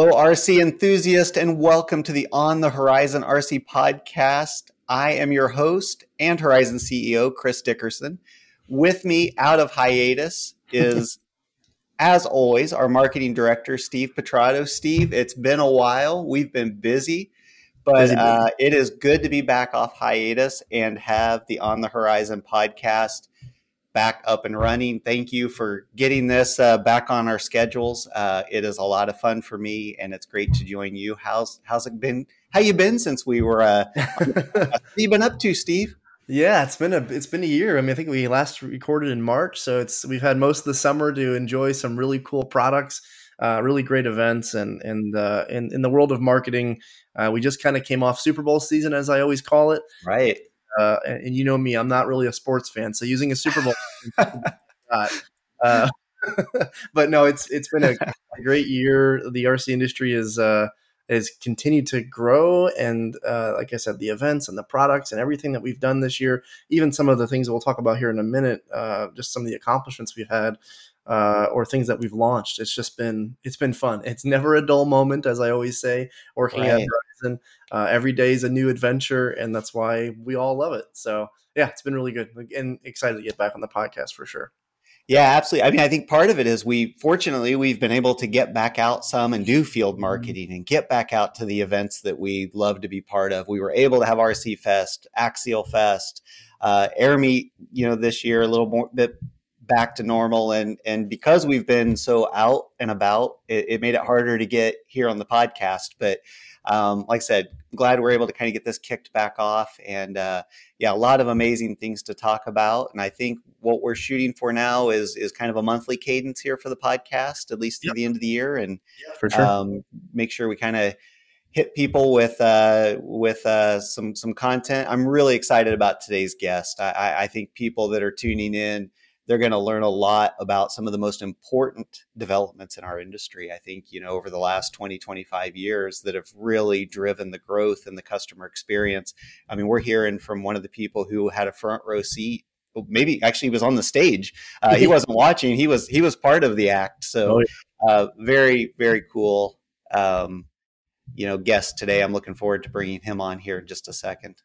Hello, RC enthusiast, and welcome to the On the Horizon RC podcast. I am your host and Horizon CEO, Chris Dickerson. With me out of hiatus is, as always, our marketing director, Steve Petrato. Steve, it's been a while. We've been busy, but uh, it is good to be back off hiatus and have the On the Horizon podcast back up and running. Thank you for getting this uh, back on our schedules. Uh, it is a lot of fun for me, and it's great to join you. How's how's it been? How you been since we were? Uh, what you been up to, Steve? Yeah, it's been a it's been a year. I mean, I think we last recorded in March, so it's we've had most of the summer to enjoy some really cool products, uh, really great events, and and uh, in in the world of marketing, uh, we just kind of came off Super Bowl season, as I always call it. Right. Uh, and, and, you know me, I'm not really a sports fan, so using a Super Bowl, uh, but no, it's it's been a, a, great year. The RC industry is uh, has continued to grow, and uh, like I said, the events and the products and everything that we've done this year, even some of the things that we'll talk about here in a minute, uh, just some of the accomplishments we've had. Uh, or things that we've launched. It's just been it's been fun. It's never a dull moment, as I always say. Working right. at Horizon, uh, every day is a new adventure, and that's why we all love it. So yeah, it's been really good and excited to get back on the podcast for sure. Yeah, absolutely. I mean, I think part of it is we fortunately we've been able to get back out some and do field mm-hmm. marketing and get back out to the events that we love to be part of. We were able to have RC Fest, Axial Fest, uh, Air Meet, you know, this year a little more bit back to normal and and because we've been so out and about it, it made it harder to get here on the podcast but um, like I said, glad we're able to kind of get this kicked back off. And uh, yeah, a lot of amazing things to talk about. And I think what we're shooting for now is is kind of a monthly cadence here for the podcast, at least through yep. the end of the year, and for sure, um, make sure we kind of hit people with uh, with uh, some some content. I'm really excited about today's guest. I, I think people that are tuning in they're going to learn a lot about some of the most important developments in our industry. I think, you know, over the last 20, 25 years that have really driven the growth and the customer experience. I mean, we're hearing from one of the people who had a front row seat maybe actually was on the stage. Uh, he wasn't watching. He was he was part of the act. So oh, uh, very very cool. Um, you know, guest today. I'm looking forward to bringing him on here in just a second.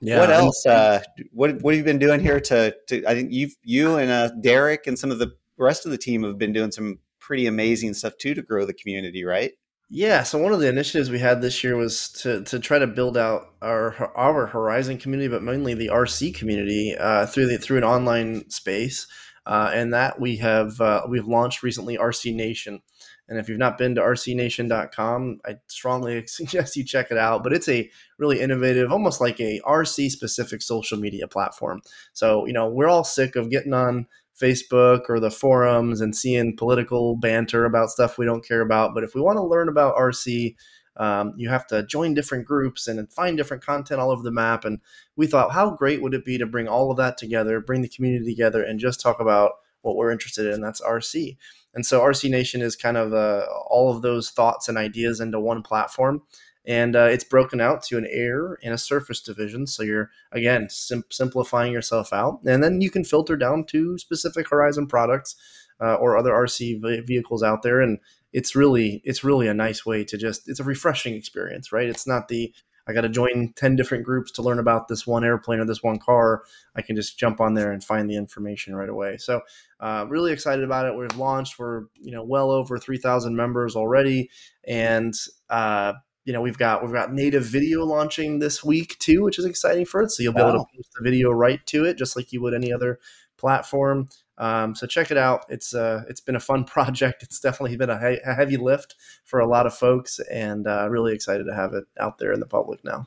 Yeah. What else? Uh, what what have you been doing here to? to I think you you and uh, Derek and some of the rest of the team have been doing some pretty amazing stuff too to grow the community, right? Yeah. So one of the initiatives we had this year was to to try to build out our our Horizon community, but mainly the RC community uh, through the through an online space, uh, and that we have uh, we've launched recently RC Nation. And if you've not been to rcnation.com, I strongly suggest you check it out. But it's a really innovative, almost like a RC specific social media platform. So, you know, we're all sick of getting on Facebook or the forums and seeing political banter about stuff we don't care about. But if we want to learn about RC, um, you have to join different groups and find different content all over the map. And we thought, how great would it be to bring all of that together, bring the community together, and just talk about what we're interested in? That's RC. And so RC Nation is kind of uh, all of those thoughts and ideas into one platform. And uh, it's broken out to an air and a surface division. So you're, again, sim- simplifying yourself out. And then you can filter down to specific Horizon products uh, or other RC v- vehicles out there. And it's really, it's really a nice way to just, it's a refreshing experience, right? It's not the, I got to join 10 different groups to learn about this one airplane or this one car. I can just jump on there and find the information right away. So, uh, really excited about it. We've launched. We're you know well over 3,000 members already, and uh, you know we've got we've got native video launching this week too, which is exciting for it. So you'll be wow. able to post the video right to it, just like you would any other platform. Um, so check it out. It's uh, it's been a fun project. It's definitely been a, he- a heavy lift for a lot of folks, and uh, really excited to have it out there in the public now.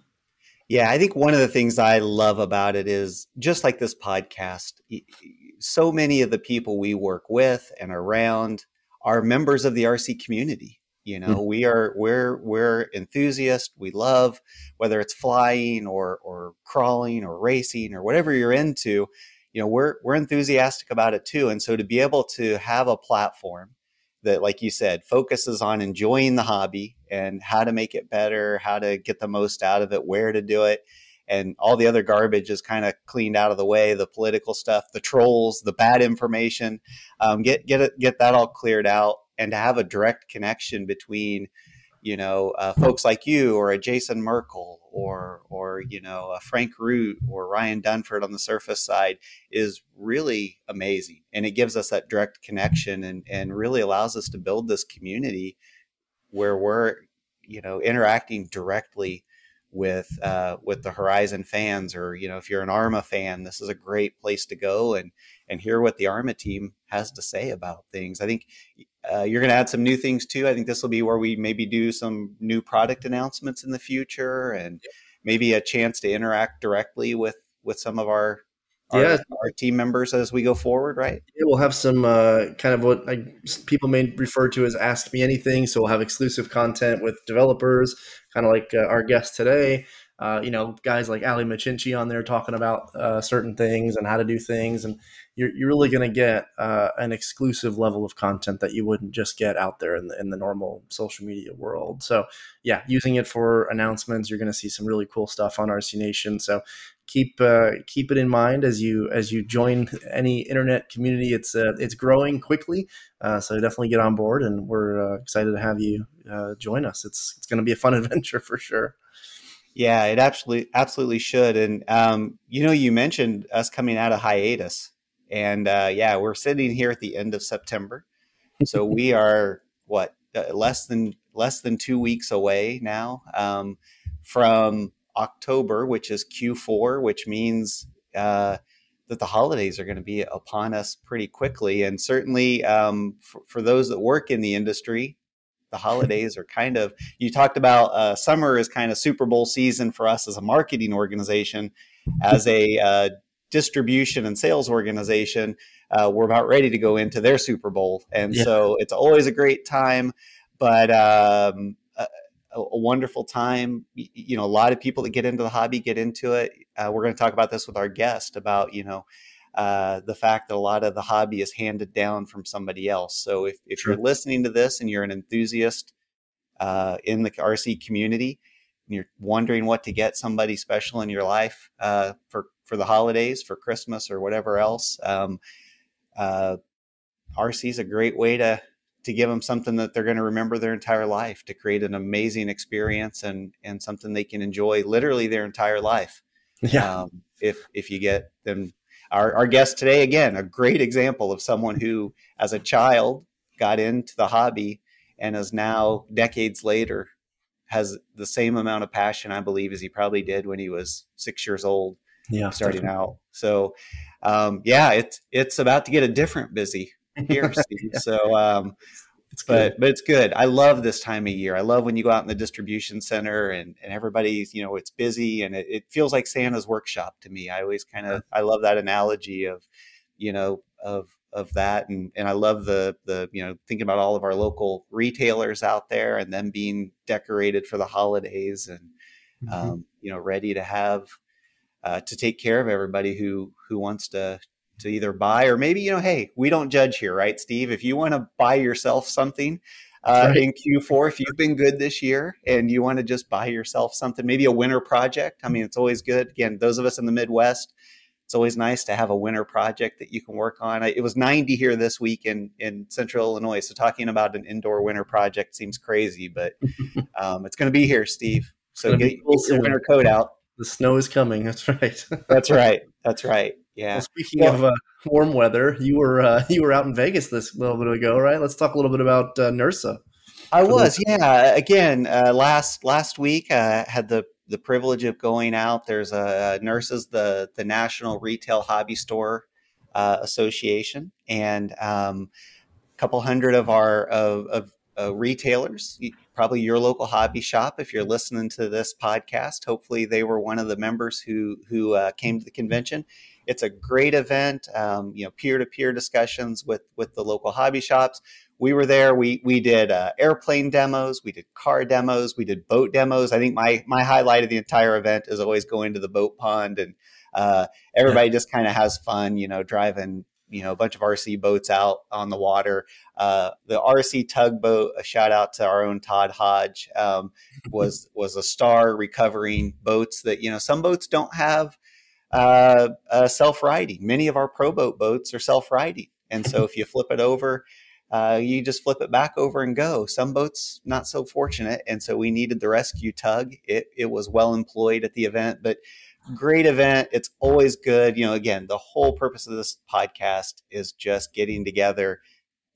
Yeah, I think one of the things I love about it is just like this podcast. So many of the people we work with and around are members of the RC community. You know, mm-hmm. we are we're we're enthusiasts. We love whether it's flying or or crawling or racing or whatever you're into you know we're we're enthusiastic about it too and so to be able to have a platform that like you said focuses on enjoying the hobby and how to make it better how to get the most out of it where to do it and all the other garbage is kind of cleaned out of the way the political stuff the trolls the bad information um, get get it get that all cleared out and to have a direct connection between you know uh, folks like you or a Jason Merkel or or you know a Frank Root or Ryan Dunford on the surface side is really amazing, and it gives us that direct connection and and really allows us to build this community where we're you know interacting directly with uh, with the Horizon fans, or you know, if you're an Arrma fan, this is a great place to go and and hear what the Arrma team has to say about things. I think uh, you're going to add some new things too. I think this will be where we maybe do some new product announcements in the future, and maybe a chance to interact directly with with some of our our, yeah. our team members as we go forward, right? Yeah, we'll have some uh, kind of what I, people may refer to as "Ask Me Anything." So we'll have exclusive content with developers, kind of like uh, our guest today. Uh, you know, guys like Ali Machinchy on there talking about uh, certain things and how to do things, and you're, you're really going to get uh, an exclusive level of content that you wouldn't just get out there in the, in the normal social media world. So, yeah, using it for announcements, you're going to see some really cool stuff on RC Nation. So, keep uh, keep it in mind as you as you join any internet community. It's uh, it's growing quickly, uh, so definitely get on board, and we're uh, excited to have you uh, join us. It's it's going to be a fun adventure for sure. Yeah, it absolutely absolutely should. And um, you know, you mentioned us coming out of hiatus, and uh, yeah, we're sitting here at the end of September, so we are what uh, less than less than two weeks away now um, from October, which is Q4, which means uh, that the holidays are going to be upon us pretty quickly. And certainly um, for, for, those that work in the industry, the holidays are kind of you talked about uh, summer is kind of super bowl season for us as a marketing organization as a uh, distribution and sales organization uh, we're about ready to go into their super bowl and yeah. so it's always a great time but um, a, a, wonderful time you know a lot of people that get into the hobby get into it uh, we're going to talk about this with our guest about you know uh, the fact that a lot of the hobby is handed down from somebody else. So if, if sure. you're listening to this and you're an enthusiast uh, in the RC community, and you're wondering what to get somebody special in your life uh, for for the holidays, for Christmas, or whatever else, um, uh, RC is a great way to to give them something that they're going to remember their entire life, to create an amazing experience and and something they can enjoy literally their entire life. Yeah. Um, if if you get them our, our guest today, again, a great example of someone who, as a child, got into the hobby and is now, decades later, has the same amount of passion, I believe, as he probably did when he was six years old, yeah, starting definitely. out. So, um, yeah, it's it's about to get a different busy here, yeah. So, um, it's but good. but it's good. I love this time of year. I love when you go out in the distribution center and, and everybody's, you know, it's busy and it, it feels like Santa's workshop to me. I always kind of I love that analogy of, you know, of of that and and I love the the you know thinking about all of our local retailers out there and them being decorated for the holidays and mm-hmm. um, you know ready to have uh, to take care of everybody who who wants to to either buy or maybe you know hey we don't judge here right steve? If you want to buy yourself something uh, right. in q4 if you've been good this year and you want to just buy yourself something maybe a winter project i mean it's always good. Again those of us in the midwest it's always nice to have a winter project that you can work on. It was 90 here this week in in central illinois so talking about an indoor winter project seems crazy but um, it's going to be here steve. So get, cool get your winter coat out. The snow is coming that's right. That's right that's right yeah. Well, speaking well, of uh, warm weather, you were uh, you were out in Vegas this little bit ago, right? Let's talk a little bit about uh, NERSA. I was, this. yeah. Again, uh, last last week, I had the the privilege of going out. There's a NERSA's the the National Retail Hobby Store uh, Association, and um, a couple hundred of our of, of uh, retailers, probably your local hobby shop. If you're listening to this podcast, hopefully they were one of the members who who uh, came to the convention. It's a great event. Um, you know, peer to peer discussions with with the local hobby shops. We were there. We we did uh, airplane demos. We did car demos. We did boat demos. I think my my highlight of the entire event is always going to the boat pond and uh, everybody yeah. just kind of has fun. You know, driving you know a bunch of RC boats out on the water. Uh, the RC tugboat, a shout out to our own Todd Hodge, um, was was a star recovering boats that you know some boats don't have uh, uh, self righting. Many of our pro boat boats are self righting, and so if you flip it over, uh, you just flip it back over and go. Some boats not so fortunate, and so we needed the rescue tug. It it was well employed at the event, but great event. It's always good. You know, again, the whole purpose of this podcast is just getting together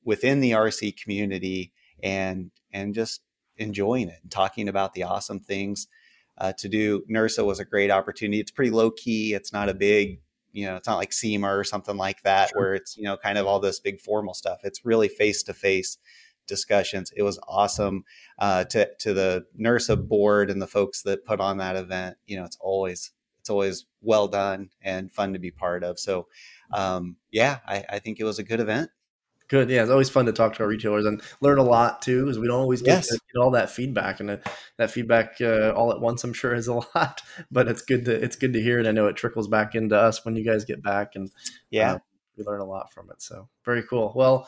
within the RC community and and just enjoying it and talking about the awesome things uh, to do. NERSA was a great opportunity. It's pretty low key. It's not a big, you know, it's not like SEMA or something like that sure. where it's you know kind of all this big formal stuff. It's really face to face discussions. It was awesome uh, to to the NERSA board and the folks that put on that event. You know, it's always it's always well done and fun to be part of. So, um, yeah, I, I think it was a good event. Good. Yeah, it's always fun to talk to our retailers and learn a lot too, because we don't always get, yes. get all that feedback, and that feedback uh, all at once, I'm sure, is a lot. But it's good to it's good to hear, and I know it trickles back into us when you guys get back, and yeah, uh, we learn a lot from it. So very cool. Well,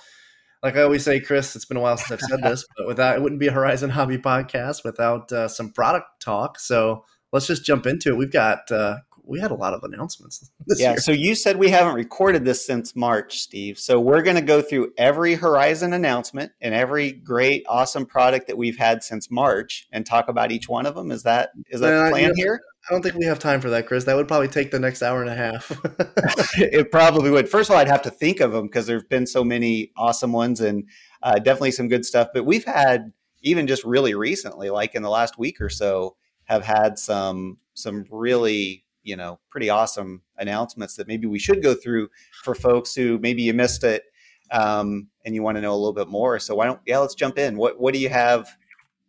like I always say, Chris, it's been a while since I've said this, but without it wouldn't be a Horizon Hobby podcast without uh, some product talk. So let's just jump into it. We've got uh, we had a lot of announcements yeah, year. so you said we haven't recorded this since March, Steve. So we're going to go through every Horizon announcement and every great, awesome product that we've had since March and talk about each one of them. Is that is that uh, the plan here? I don't think we have time for that, Chris. That would probably take the next hour and a half. it probably would. First of all, I'd have to think of them because there've been so many awesome ones and uh, definitely some good stuff. But we've had even just really recently, like in the last week or so, have had some some really you know pretty awesome announcements that maybe we should go through for folks who maybe you missed it um, and you want to know a little bit more. So why don't yeah, let's jump in. What what do you have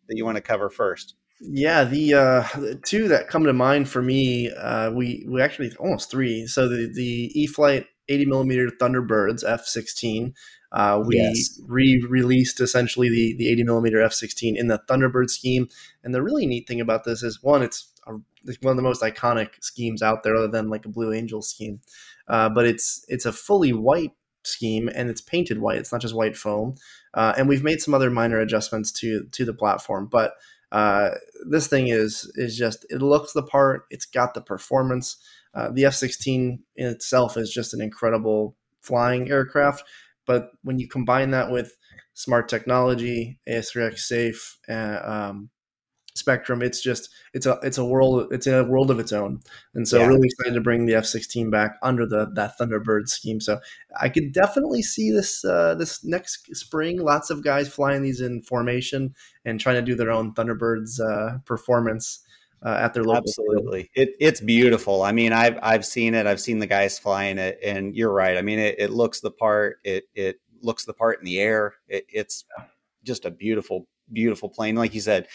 that you want to cover first? Yeah, the, uh, the two that come to mind for me, uh, we we actually almost three. So the the E Flight 80 millimeter Thunderbirds F16. Uh, we yes. re-released essentially the the 80 millimeter F16 in the Thunderbird scheme, and the really neat thing about this is one, it's a, one of the most iconic schemes out there, other than like a Blue Angel scheme. Uh, but it's it's a fully white scheme and it's painted white. It's not just white foam. Uh, and we've made some other minor adjustments to to the platform, but uh, this thing is is just it looks the part. It's got the performance. Uh, the F-16 in itself is just an incredible flying aircraft, but when you combine that with smart technology, AS3X safe, uh, um, Spektrum it's just it's a it's a world it's a world of its own. And so yeah. really excited to bring the f-16 back under the that thunderbird scheme. So i could definitely see this uh, this next spring lots of guys flying these in formation and trying to do their own thunderbirds uh, performance uh, at their local absolutely. It, it's beautiful. I mean i've i've seen it. I've seen the guys flying it. And you're right. I mean it, it looks the part. It it looks the part in the air. It, it's just a beautiful beautiful plane. Like you said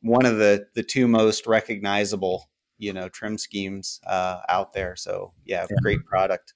one of the the two most recognizable you know trim schemes uh, out there. So yeah, yeah, great product.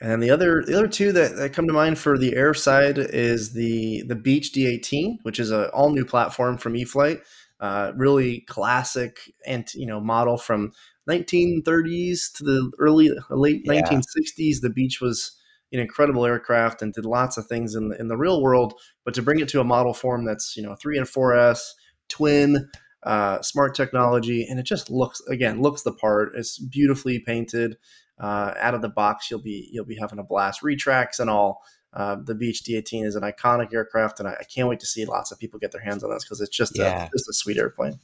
And the other the other two that, that come to mind for the air side is the the Beech D18, which is an all new platform from E-flite. Uh, really classic and you know model from 1930s to the early late yeah. 1960s. The Beech was an incredible aircraft and did lots of things in the, in the real world. But to bring it to a model form that's you know three and four S twin uh, smart technology, and it just looks again looks the part. It's beautifully painted. Uh, out of the box, you'll be you'll be having a blast. Retracts and all. Uh, the Beech D18 is an iconic aircraft, and I, I, can't wait to see lots of people get their hands on this because it's just yeah. a, just a sweet airplane.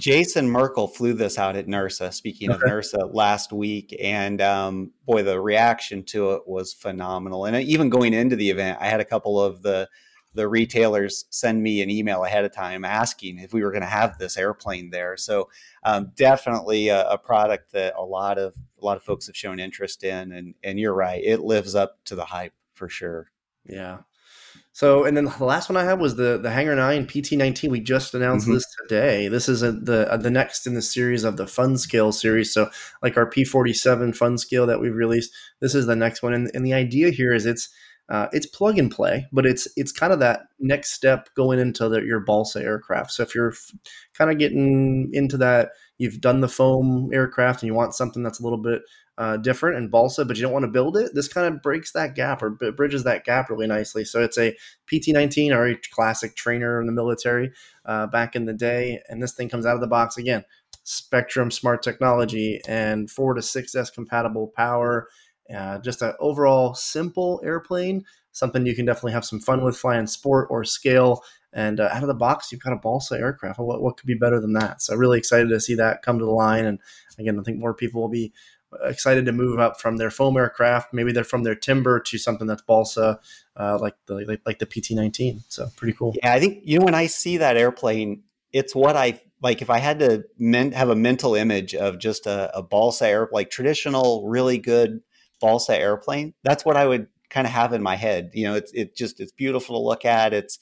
Jason Merkel flew this out at NERSA. Speaking of NERSA, last week, and um, boy, the reaction to it was phenomenal. And even going into the event, I had a couple of the the retailers send me an email ahead of time asking if we were going to have this airplane there. So um, definitely a, a, product that a lot of a lot of folks have shown interest in, and and you're right, it lives up to the hype for sure. Yeah. So, and then the last one I had was the the Hangar Nine PT19. We just announced mm-hmm. this today. This is a, the the next in the series of the Fun Scale series. So, like our P47 Fun Scale that we've released, this is the next one. And, and the idea here is it's uh, it's plug and play, but it's it's kind of that next step going into the, your balsa aircraft. So if you're f- kind of getting into that, you've done the foam aircraft and you want something that's a little bit uh, different and balsa, but you don't want to build it. This kind of breaks that gap or b- bridges that gap really nicely. So it's a PT19 or a classic trainer in the military uh, back in the day, and this thing comes out of the box again. Spektrum smart technology and four to six S compatible power uh, just an overall simple airplane, something you can definitely have some fun with, flying sport or scale. And uh, out of the box, you've got a balsa aircraft. What, what could be better than that? So really excited to see that come to the line. And again, I think more people will be excited to move up from their foam aircraft. Maybe they're from their timber to something that's balsa, uh, like the like, like the PT19. So pretty cool. Yeah, I think you know when I see that airplane, it's what I like. If I had to men- have a mental image of just a, a balsa air, like traditional, really good balsa airplane, that's what I would kind of have in my head. You know, it's it just it's beautiful to look at. It's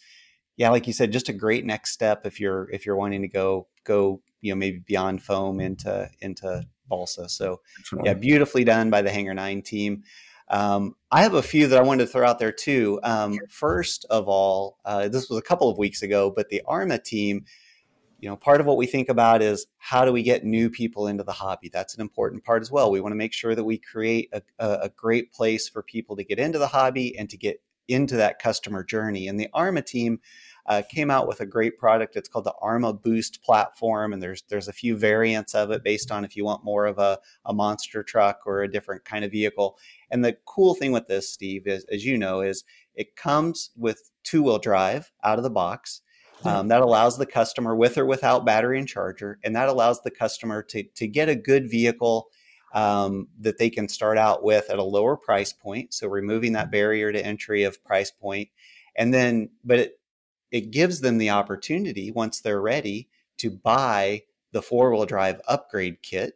yeah, like you said, just a great next step if you're if you're wanting to go go you know maybe beyond foam into into balsa. So yeah, beautifully done by the Hangar Nine team. Um, I have a few that I wanted to throw out there too. Um, first of all, uh, this was a couple of weeks ago, but the ARRMA team, you know, part of what we think about is how do we get new people into the hobby? That's an important part as well. We want to make sure that we create a, a great place for people to get into the hobby and to get into that customer journey. And the ARRMA team uh, came out with a great product. It's called the Arrma Boost platform, and there's there's a few variants of it based on if you want more of a, a monster truck or a different kind of vehicle. And the cool thing with this, Steve, is as you know, is it comes with two wheel drive out of the box. Um, that allows the customer with or without battery and charger, and that allows the customer to to get a good vehicle um, that they can start out with at a lower price point. So removing that barrier to entry of price point, and then but it, it gives them the opportunity once they're ready to buy the four wheel drive upgrade kit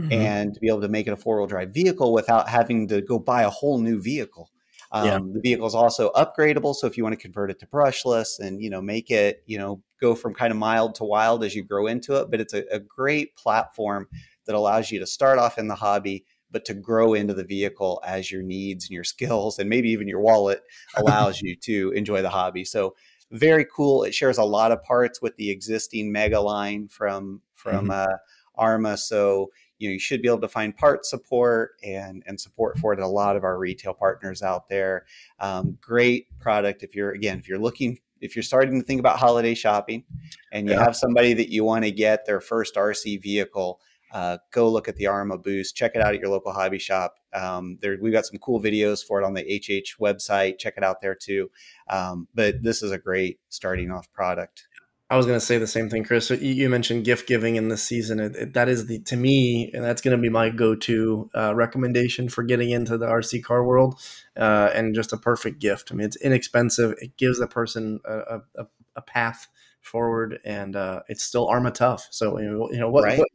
mm-hmm. and to be able to make it a four wheel drive vehicle without having to go buy a whole new vehicle. Um, yeah. The vehicle is also upgradable, so if you want to convert it to brushless and you know make it you know go from kind of mild to wild as you grow into it, but it's a, a great platform that allows you to start off in the hobby, but to grow into the vehicle as your needs and your skills and maybe even your wallet allows you to enjoy the hobby. So very cool. It shares a lot of parts with the existing Mega line from from mm-hmm. uh, Arrma. So you know you should be able to find part support and and support for it at a lot of our retail partners out there. Um, great product if you're again if you're looking if you're starting to think about holiday shopping and you yeah. have somebody that you want to get their first RC vehicle uh, go look at the Arrma Boost. Check it out at your local hobby shop. Um, there, we've got some cool videos for it on the HH website. Check it out there too. Um, but this is a great starting off product. I was going to say the same thing, Chris. So you, mentioned gift giving in this season. It, it, that is the to me, and that's going to be my go-to uh, recommendation for getting into the RC car world, uh, and just a perfect gift. I mean, it's inexpensive. It gives the person a, a, a path forward, and uh, it's still Arrma tough. So you know, what, right. what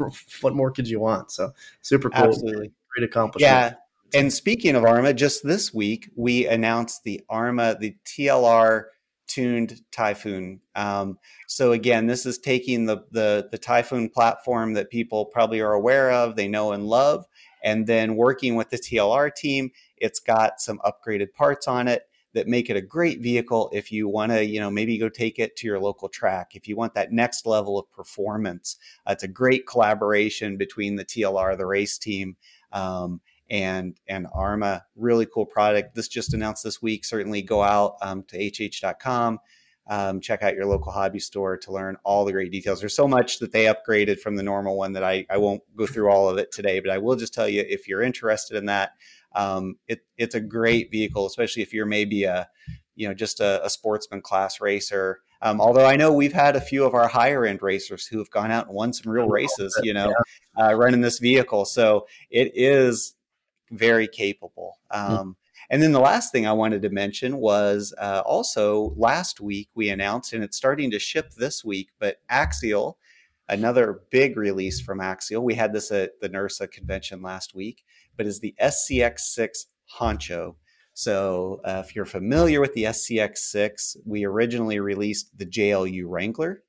what what more could you want? So super cool. Absolutely. Great accomplishment. Yeah. And speaking of Arrma, just this week we announced the Arrma, the TLR tuned Typhoon. Um, so again, this is taking the, the the Typhoon platform that people probably are aware of, they know and love, and then working with the TLR team. It's got some upgraded parts on it that make it a great vehicle if you want to, you know, maybe go take it to your local track. If you want that next level of performance, uh, it's a great collaboration between the TLR, the race team, um, and and Arrma. Really cool product. This just announced this week. Certainly go out um, to hh.com. Um, check out your local hobby store to learn all the great details. There's so much that they upgraded from the normal one that I, I won't go through all of it today, but I will just tell you if you're interested in that, um, it, it's a great vehicle, especially if you're maybe a, you know, just a, a sportsman class racer. Um, although I know we've had a few of our higher end racers who have gone out and won some real races, you know, uh, running this vehicle. So it is very capable. Hmm. Um, And then the last thing I wanted to mention was uh, also last week we announced, and it's starting to ship this week, but Axial, another big release from Axial. We had this at the NERSA convention last week but is the SCX6 Honcho. So, uh, if you're familiar with the SCX6, we originally released the JLU Wrangler,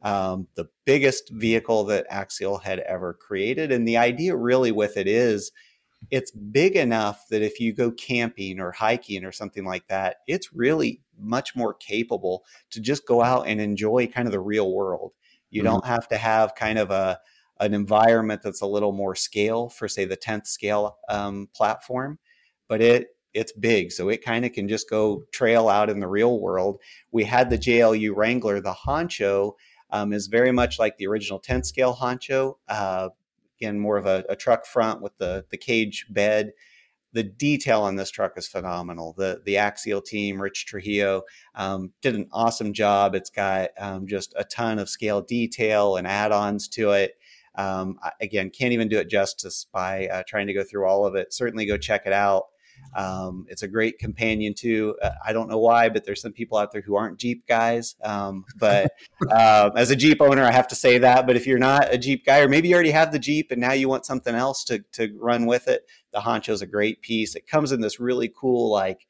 um, the biggest vehicle that Axial had ever created. And the idea really with it is it's big enough that if you go camping or hiking or something like that, it's really much more capable to just go out and enjoy kind of the real world. You mm-hmm. don't have to have kind of a an environment that's a little more scale for say the 10th scale um, platform but it it's big so it kind of can just go trail out in the real world we had the jlu wrangler the honcho um, is very much like the original 10th scale honcho uh, again more of a, a, truck front with the the cage bed the detail on this truck is phenomenal. The the Axial team, Rich Trujillo, um, did an awesome job. It's got um, just a ton of scale detail and add-ons to it. Um, again, can't even do it justice by uh, trying to go through all of it. Certainly, go check it out. Um, it's a great companion too. Uh, I don't know why, but there's some people out there who aren't Jeep guys. Um, but uh, as a Jeep owner, I have to say that. But if you're not a Jeep guy, or maybe you already have the Jeep and now you want something else to to run with it, the Honcho is a great piece. It comes in this really cool like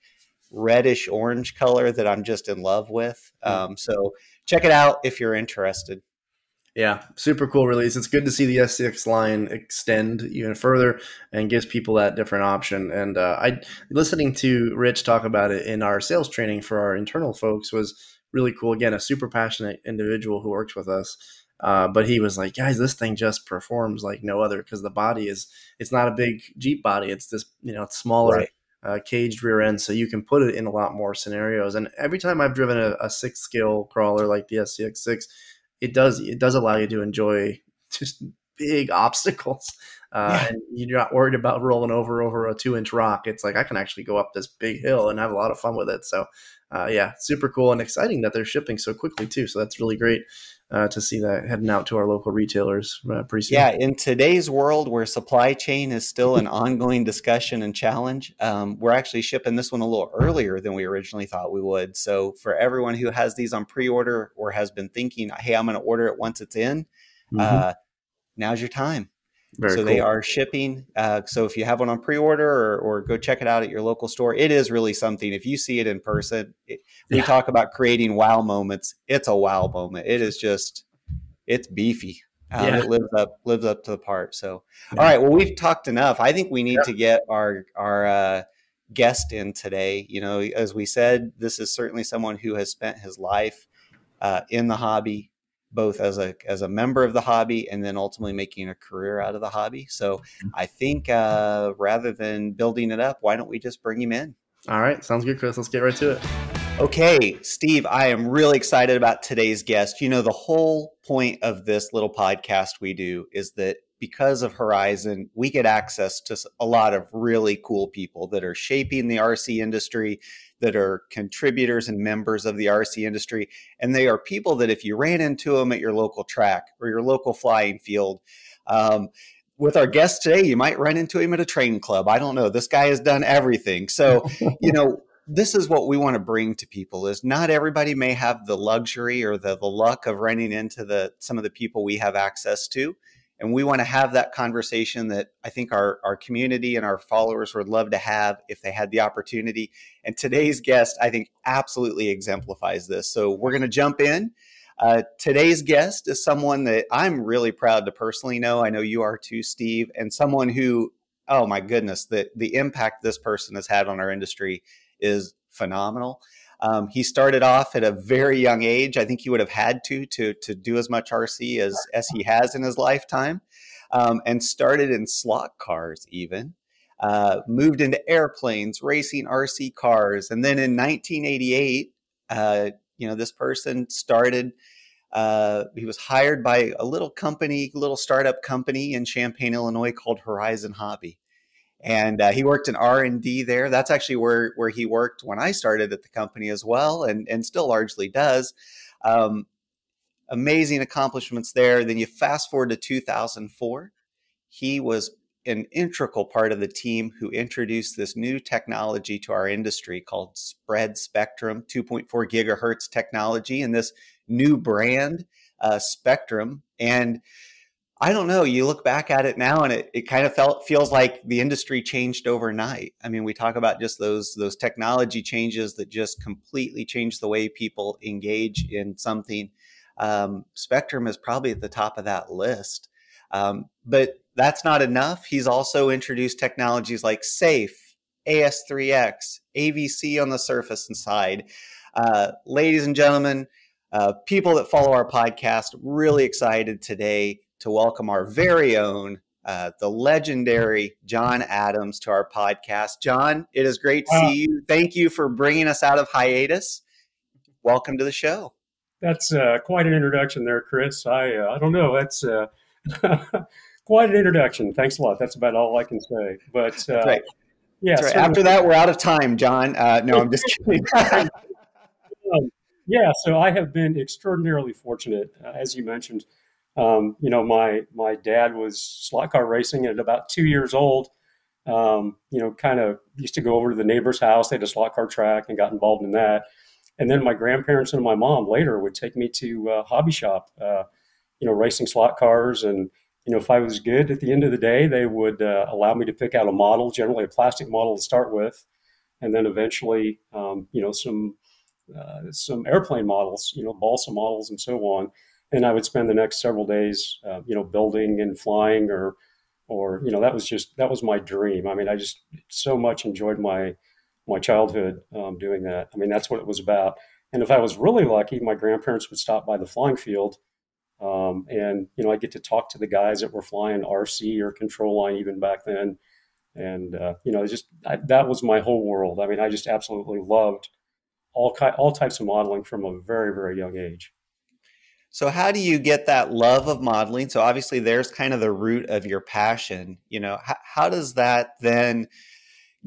reddish orange color that I'm just in love with. Hmm. Um, so check it out if you're interested. Yeah, super cool release. It's good to see the SCX line extend even further and gives people that different option. And uh, I listening to Rich talk about it in our sales training for our internal folks was really cool. Again, a super passionate individual who works with us. Uh, but he was like, guys, this thing just performs like no other because the body is it's not a big Jeep body. It's this you know smaller right. uh, caged rear end, so you can put it in a lot more scenarios. And every time I've driven a, a six scale crawler like the SCX six it does it does allow you to enjoy just big obstacles. Uh, yeah. and you're not worried about rolling over over a two inch rock. It's like I can actually go up this big hill and have a lot of fun with it. So, uh, yeah, super cool and exciting that they're shipping so quickly too. So that's really great uh, to see that heading out to our local retailers uh, pretty soon. Yeah, in today's world where supply chain is still an ongoing discussion and challenge, um, we're actually shipping this one a little earlier than we originally thought we would. So for everyone who has these on pre-order or has been thinking, "Hey, I'm going to order it once it's in," mm-hmm. uh, now's your time. Very so cool. they are shipping. Uh, so if you have one on pre-order or, or, go check it out at your local store, it is really something. If you see it in person, it, we yeah. talk about creating wow moments. It's a wow moment. It is just, it's beefy. Um, yeah. It lives up lives up to the part. So, yeah. all right. Well, we've talked enough. I think we need to get our our uh, guest in today. You know, as we said, this is certainly someone who has spent his life uh, in the hobby both as a as a member of the hobby and then ultimately making a career out of the hobby. So mm-hmm. I think uh, rather than building it up, why don't we just bring him in? All right, sounds good, Chris. Let's get right to it. Okay, Steve, I am really excited about today's guest. You know, the whole point of this little podcast we do is that because of Horizon, we get access to a lot of really cool people that are shaping the RC industry, that are contributors and members of the RC industry. And they are people that if you ran into them at your local track or your local flying field, um, with our guest today, you might run into him at a train club. I don't know. This guy has done everything. So, you know, this is what we want to bring to people is not everybody may have the luxury or the, the luck of running into the some of the people we have access to and we want to have that conversation that I think our, our community and our followers would love to have if they had the opportunity. And today's guest, I think, absolutely exemplifies this. So we're going to jump in. Uh, today's guest is someone that I'm really proud to personally know. I know you are too, Steve, and someone who, oh my goodness, the, the impact this person has had on our industry is phenomenal. Um, he started off at a very young age. I think he would have had to to to do as much RC as as he has in his lifetime, um, and started in slot cars even. Uh, moved into airplanes, racing RC cars, and then in 1988, uh, you know, this person started. Uh, he was hired by a little company, little startup company in Champaign, Illinois, called Horizon Hobby and uh, he worked in r&d there. That's actually where, where he worked when i started at the company as well and, and still largely does. Um, amazing accomplishments there. Then you fast forward to 2004 he was an integral part of the team who introduced this new technology to our industry called spread spectrum 2.4 gigahertz technology and this new brand uh, Spektrum. And I don't know. You look back at it now, and it, it kind of felt feels like the industry changed overnight. I mean, we talk about just those those technology changes that just completely change the way people engage in something. Um, Spektrum is probably at the top of that list, um, but that's not enough. He's also introduced technologies like Safe, AS3X, AVC on the surface and side. Uh, ladies and gentlemen, uh, people that follow our podcast, really excited today to welcome our very own, uh, the legendary John Adams to our podcast. John, it is great to see you. Thank you for bringing us out of hiatus. Welcome to the show. That's uh, quite an introduction there, Chris. I uh, I don't know. That's uh, quite an introduction. Thanks a lot. That's about all I can say. But uh, right. Yeah. Right. After that, we're out of time, John. Uh, no, I'm just kidding. um, yeah. So I have been extraordinarily fortunate, uh, as you mentioned. Um, you know, my my dad was slot car racing at about two years old. Um, you know, kind of used to go over to the neighbor's house. They had a slot car track and got involved in that. And then my grandparents and my mom later would take me to a hobby shop, uh, you know, racing slot cars. And, you know, if I was good at the end of the day, they would uh, allow me to pick out a model, generally a plastic model to start with. And then eventually, um, you know, some, uh, some airplane models, you know, balsa models and so on. And I would spend the next several days, uh, you know, building and flying or, or, you know, that was just, that was my dream. I mean, I just so much enjoyed my, my childhood um, doing that. I mean, that's what it was about. And if I was really lucky, my grandparents would stop by the flying field, um, and you know, I get to talk to the guys that were flying RC or control line even back then. And uh, you know, just I, that was my whole world. I mean, I just absolutely loved all all types of modeling from a very very young age. So how do you get that love of modeling? So obviously, there's kind of the root of your passion. You know, how, how does that then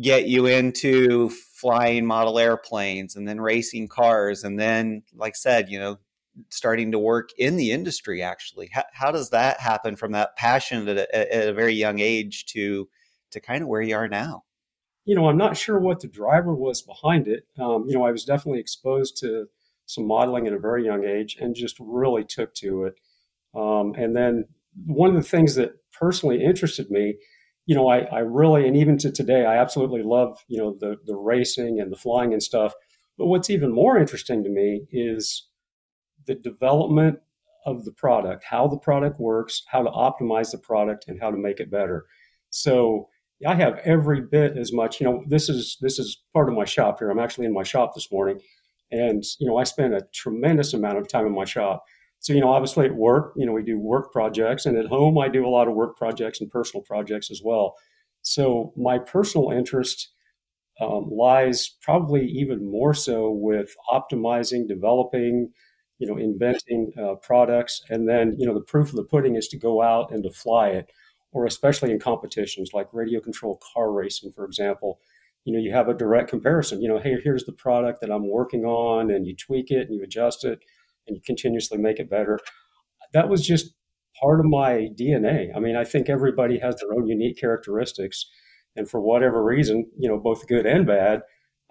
get you into flying model airplanes and then racing cars and then like said you know starting to work in the industry actually how, how does that happen from that passion at a, at a very young age to to kind of where you are now you know i'm not sure what the driver was behind it um, you know i was definitely exposed to some modeling at a very young age and just really took to it um, and then one of the things that personally interested me you know, I, I really, and even to today, I absolutely love, you know, the, the racing and the flying and stuff. But what's even more interesting to me is the development of the product, how the product works, how to optimize the product, and how to make it better. So I have every bit as much. You know, this is this is part of my shop here. I'm actually in my shop this morning, and you know, I spend a tremendous amount of time in my shop. So, you know, obviously at work, you know, we do work projects, and at home, I do a lot of work projects and personal projects as well. So, my personal interest um, lies probably even more so with optimizing, developing, you know, inventing uh, products, and then, you know, the proof of the pudding is to go out and to fly it, or especially in competitions like radio control car racing, for example. You know, you have a direct comparison. You know, hey, here's the product that I'm working on, and you tweak it and you adjust it and you continuously make it better. That was just part of my DNA. I mean, I think everybody has their own unique characteristics. And for whatever reason, you know, both good and bad,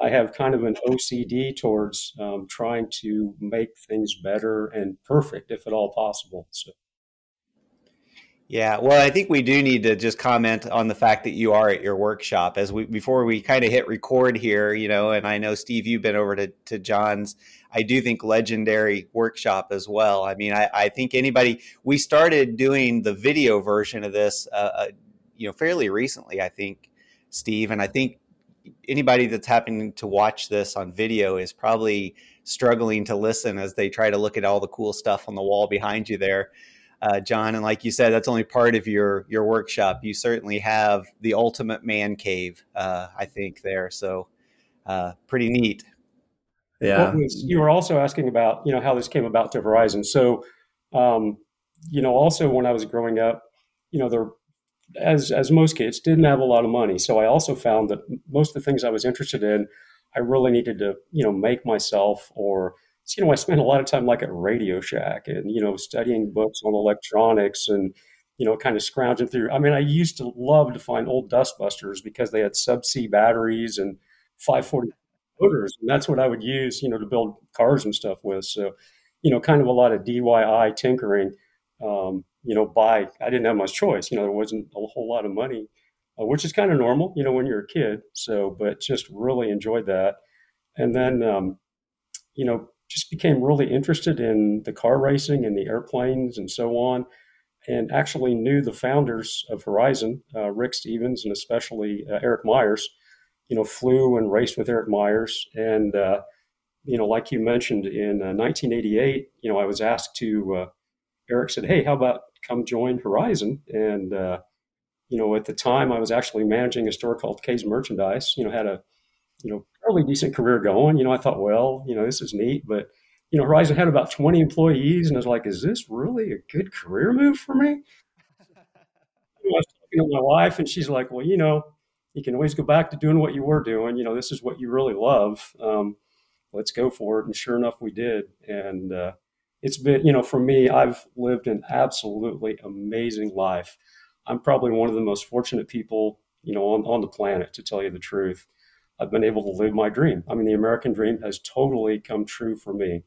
I have kind of an OCD towards um, trying to make things better and perfect, if at all possible. So. Yeah, well, I think we do need to just comment on the fact that you are at your workshop as we before we kind of hit record here, you know, and I know Steve, you've been over to, to John's, I do think legendary workshop as well. I mean, I, I think anybody we started doing the video version of this, uh, uh, you know, fairly recently. I think Steve, and I think anybody that's happening to watch this on video is probably struggling to listen as they try to look at all the cool stuff on the wall behind you there uh, John. And like you said, that's only part of your your workshop. You certainly have the ultimate man cave, uh, I think there. So uh, pretty neat. Yeah. Was, you were also asking about you know how this came about to Horizon. So um, you know also when I was growing up, you know there as as most kids didn't have a lot of money. So I also found that most of the things I was interested in, I really needed to you know make myself or so, you know, I spent a lot of time like at Radio Shack and, you know, studying books on electronics and, you know, kind of scrounging through. I mean, I used to love to find old dustbusters because they had sub-C batteries and 540 motors. And that's what I would use, you know, to build cars and stuff with. So, you know, kind of a lot of DIY tinkering, um, you know, by, I didn't have much choice. You know, there wasn't a whole lot of money, uh, which is kind of normal, you know, when you're a kid. So, but just really enjoyed that. And then, um, you know, just became really interested in the car racing and the airplanes and so on, and actually knew the founders of Horizon, uh, Rick Stevens and especially uh, Eric Myers. You know, flew and raced with Eric Myers, and uh, you know, like you mentioned in 1988, uh, you know, I was asked to. Uh, Eric said, "Hey, how about come join Horizon?" And uh, you know, at the time, I was actually managing a store called K's Merchandise. You know, had a you know, fairly decent career going. You know, I thought, well, you know, this is neat, but you know, Horizon had about 20 employees, and I was like, is this really a good career move for me? I was talking to my wife, and she's like, well, you know, you can always go back to doing what you were doing. You know, this is what you really love. Um, let's go for it. And sure enough, we did. And uh, it's been, you know, for me, I've lived an absolutely amazing life. I'm probably one of the most fortunate people, you know, on, on the planet, to tell you the truth. I've been able to live my dream. I mean, the American dream has totally come true for me.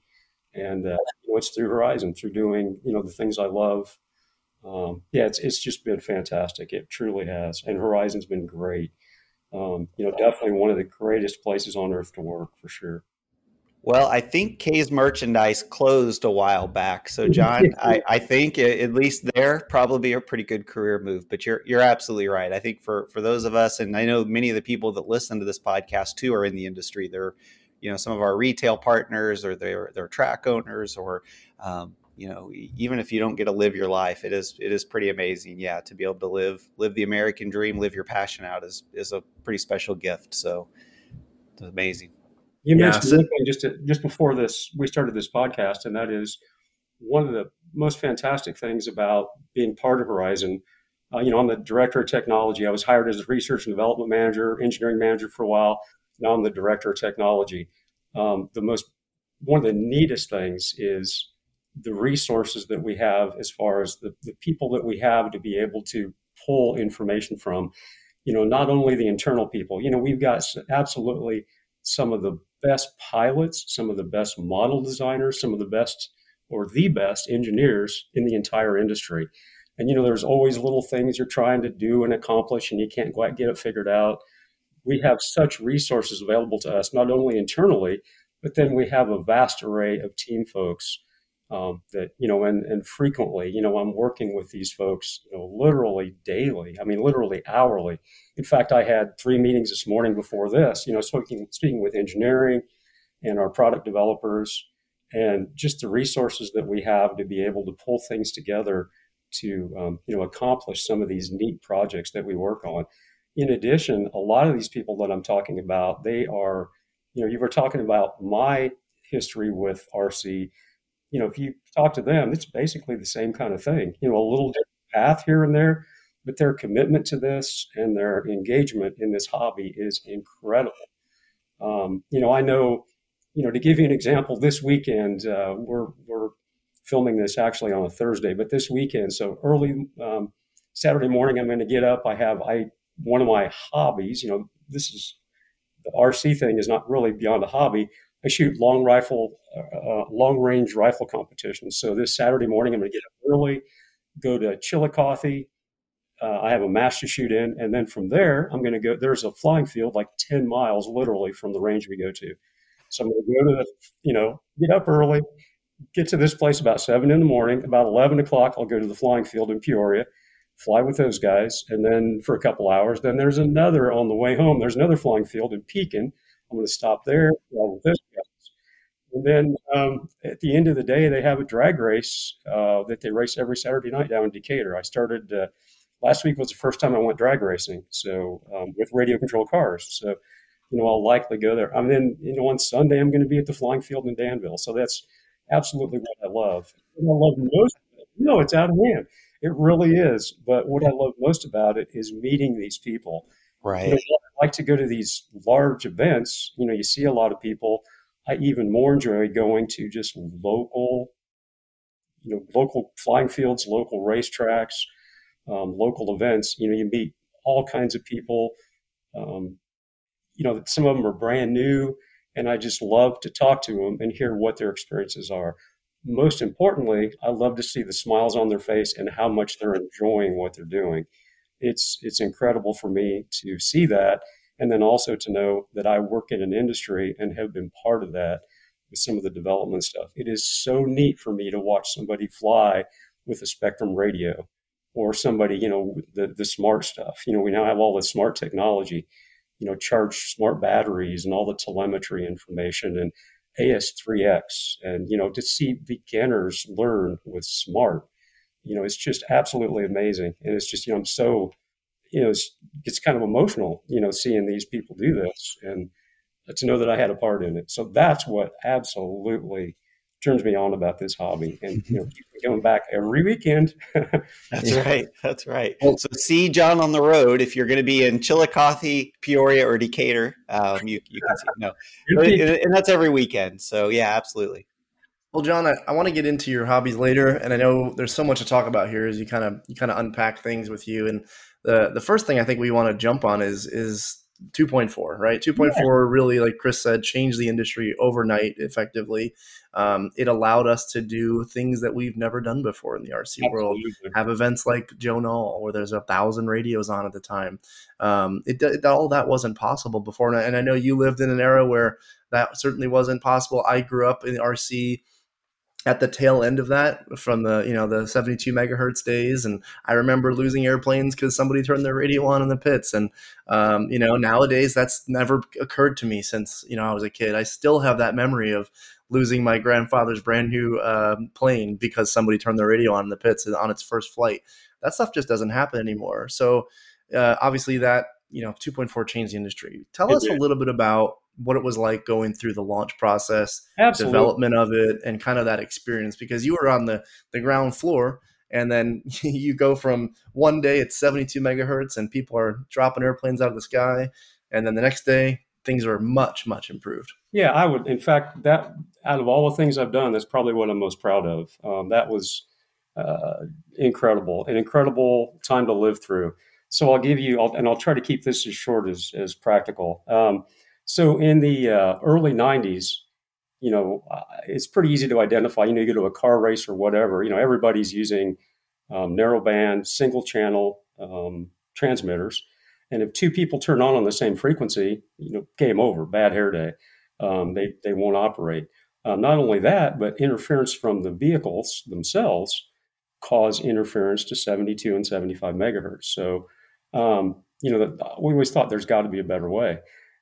And uh, you know, it's through Horizon, through doing, you know, the things I love. Um, yeah, it's, it's just been fantastic. It truly has. And Horizon's been great. Um, you know, definitely one of the greatest places on earth to work for sure. Well, I think K's merchandise closed a while back. So, John, I, I think at least there probably a pretty good career move. But you're you're absolutely right. I think for for those of us, and I know many of the people that listen to this podcast too are in the industry. They're, you know, some of our retail partners, or they're they're track owners, or um, you know, even if you don't get to live your life, it is it is pretty amazing. Yeah, to be able to live live the American dream, live your passion out is is a pretty special gift. So, it's amazing. You yeah, mentioned so, just to, just before this we started this podcast, and that is one of the most fantastic things about being part of Horizon. Uh, you know, I'm the director of technology. I was hired as a research and development manager, engineering manager for a while. Now I'm the director of technology. Um, the most one of the neatest things is the resources that we have as far as the, the people that we have to be able to pull information from. You know, not only the internal people. You know, we've got absolutely some of the best pilots, some of the best model designers, some of the best or the best engineers in the entire industry. And you know, there's always little things you're trying to do and accomplish, and you can't quite get it figured out. We have such resources available to us, not only internally, but then we have a vast array of team folks um, that you know, and and frequently, you know, I'm working with these folks, you know, literally daily. I mean, literally hourly. In fact, I had three meetings this morning before this. You know, speaking speaking with engineering and our product developers, and just the resources that we have to be able to pull things together to um, you know accomplish some of these neat projects that we work on. In addition, a lot of these people that I'm talking about, they are, you know, you were talking about my history with RC you know, if you talk to them, it's basically the same kind of thing. You know, a little different path here and there, but their commitment to this and their engagement in this hobby is incredible. Um, you know, I know, you know, to give you an example, this weekend uh, we're we're filming this actually on a Thursday, but this weekend, so early um, Saturday morning, I'm going to get up. I have I one of my hobbies. You know, this is the RC thing is not really beyond a hobby. I shoot long rifle, uh, uh, long range rifle competitions. So this Saturday morning, I'm going to get up early, go to Chillicothe. Uh, I have a to shoot in, and then from there, I'm going to go. There's a flying field like 10 miles, literally, from the range we go to. So I'm going to go to the, you know, get up early, get to this place about seven in the morning. About 11 o'clock, I'll go to the flying field in Peoria, fly with those guys, and then for a couple hours. Then there's another on the way home. There's another flying field in Pekin. I'm going to stop there, with and then um, at the end of the day, they have a drag race uh, that they race every Saturday night down in Decatur. I started uh, last week was the first time I went drag racing, so um, with radio control cars. So you know I'll likely go there. I mean, you know on Sunday I'm going to be at the flying field in Danville. So that's absolutely what I love. I love most. No, it's out of hand. It really is. But what I love most about it is meeting these people. Right. You know, like to go to these large events. You know, you see a lot of people I even more enjoy going to just local, you know, local flying fields, local racetracks, um, local events. You know, you meet all kinds of people. Um, you know, some of them are brand new, and I just love to talk to them and hear what their experiences are. Most importantly, I love to see the smiles on their face and how much they're enjoying what they're doing. It's it's incredible for me to see that and then also to know that I work in an industry and have been part of that with some of the development stuff. It is so neat for me to watch somebody fly with a Spektrum radio or somebody, you know, the, the smart stuff. You know, we now have all the smart technology, you know, charge smart batteries and all the telemetry information and AS3X. And, you know, to see beginners learn with smart, you know, it's just absolutely amazing. And it's just, you know, I'm so you know, it's, it's kind of emotional, you know, seeing these people do this and to know that I had a part in it. So that's what absolutely turns me on about this hobby. And you know, going back every weekend. That's right. That's right. So see John on the road if you're going to be in Chillicothe, Peoria, or Decatur. Um, you you can see no, and that's every weekend. So yeah, absolutely. Well, John, I, I want to get into your hobbies later, and I know there's so much to talk about here as you kind of you kind of unpack things with you. And the the first thing I think we want to jump on is is 2.4, right? 2.4 yeah. really, like Chris said, changed the industry overnight effectively. Um, it allowed us to do things that we've never done before in the RC Absolutely. world. Have events like Joe Nall, where there's a thousand radios on at the time. Um, it, it, all that wasn't possible before, and I, and I know you lived in an era where that certainly wasn't possible. I grew up in the RC at the tail end of that from the you know the 72 megahertz days. And i remember losing airplanes because somebody turned their radio on in the pits. And um, you know nowadays that's never occurred to me since you know i was a kid. I still have that memory of losing my grandfather's brand new uh, plane because somebody turned the radio on in the pits on its first flight. That stuff just doesn't happen anymore. So uh, obviously that you know 2.4 changed the industry. Tell it us did. a little bit about what it was like going through the launch process, Absolutely. development of it, and kind of that experience because you were on the the ground floor, and then you go from one day it's 72 megahertz and people are dropping airplanes out of the sky, and then the next day things are much much improved. Yeah, I would. In fact, that out of all the things I've done, that's probably what I'm most proud of. Um, that was uh, incredible, an incredible time to live through. So I'll give you, I'll, and I'll try to keep this as short as as practical. Um, so in the uh, early 90s, you know, uh, it's pretty easy to identify. You know, you go to a car race or whatever, you know, everybody's using um, narrowband, single channel um, transmitters. And if two people turn on on the same frequency, you know, game over, bad hair day. Um, they, they won't operate. Uh, not only that, but interference from the vehicles themselves cause interference to 72 and 75 megahertz. So, um, you know, we always thought there's got to be a better way.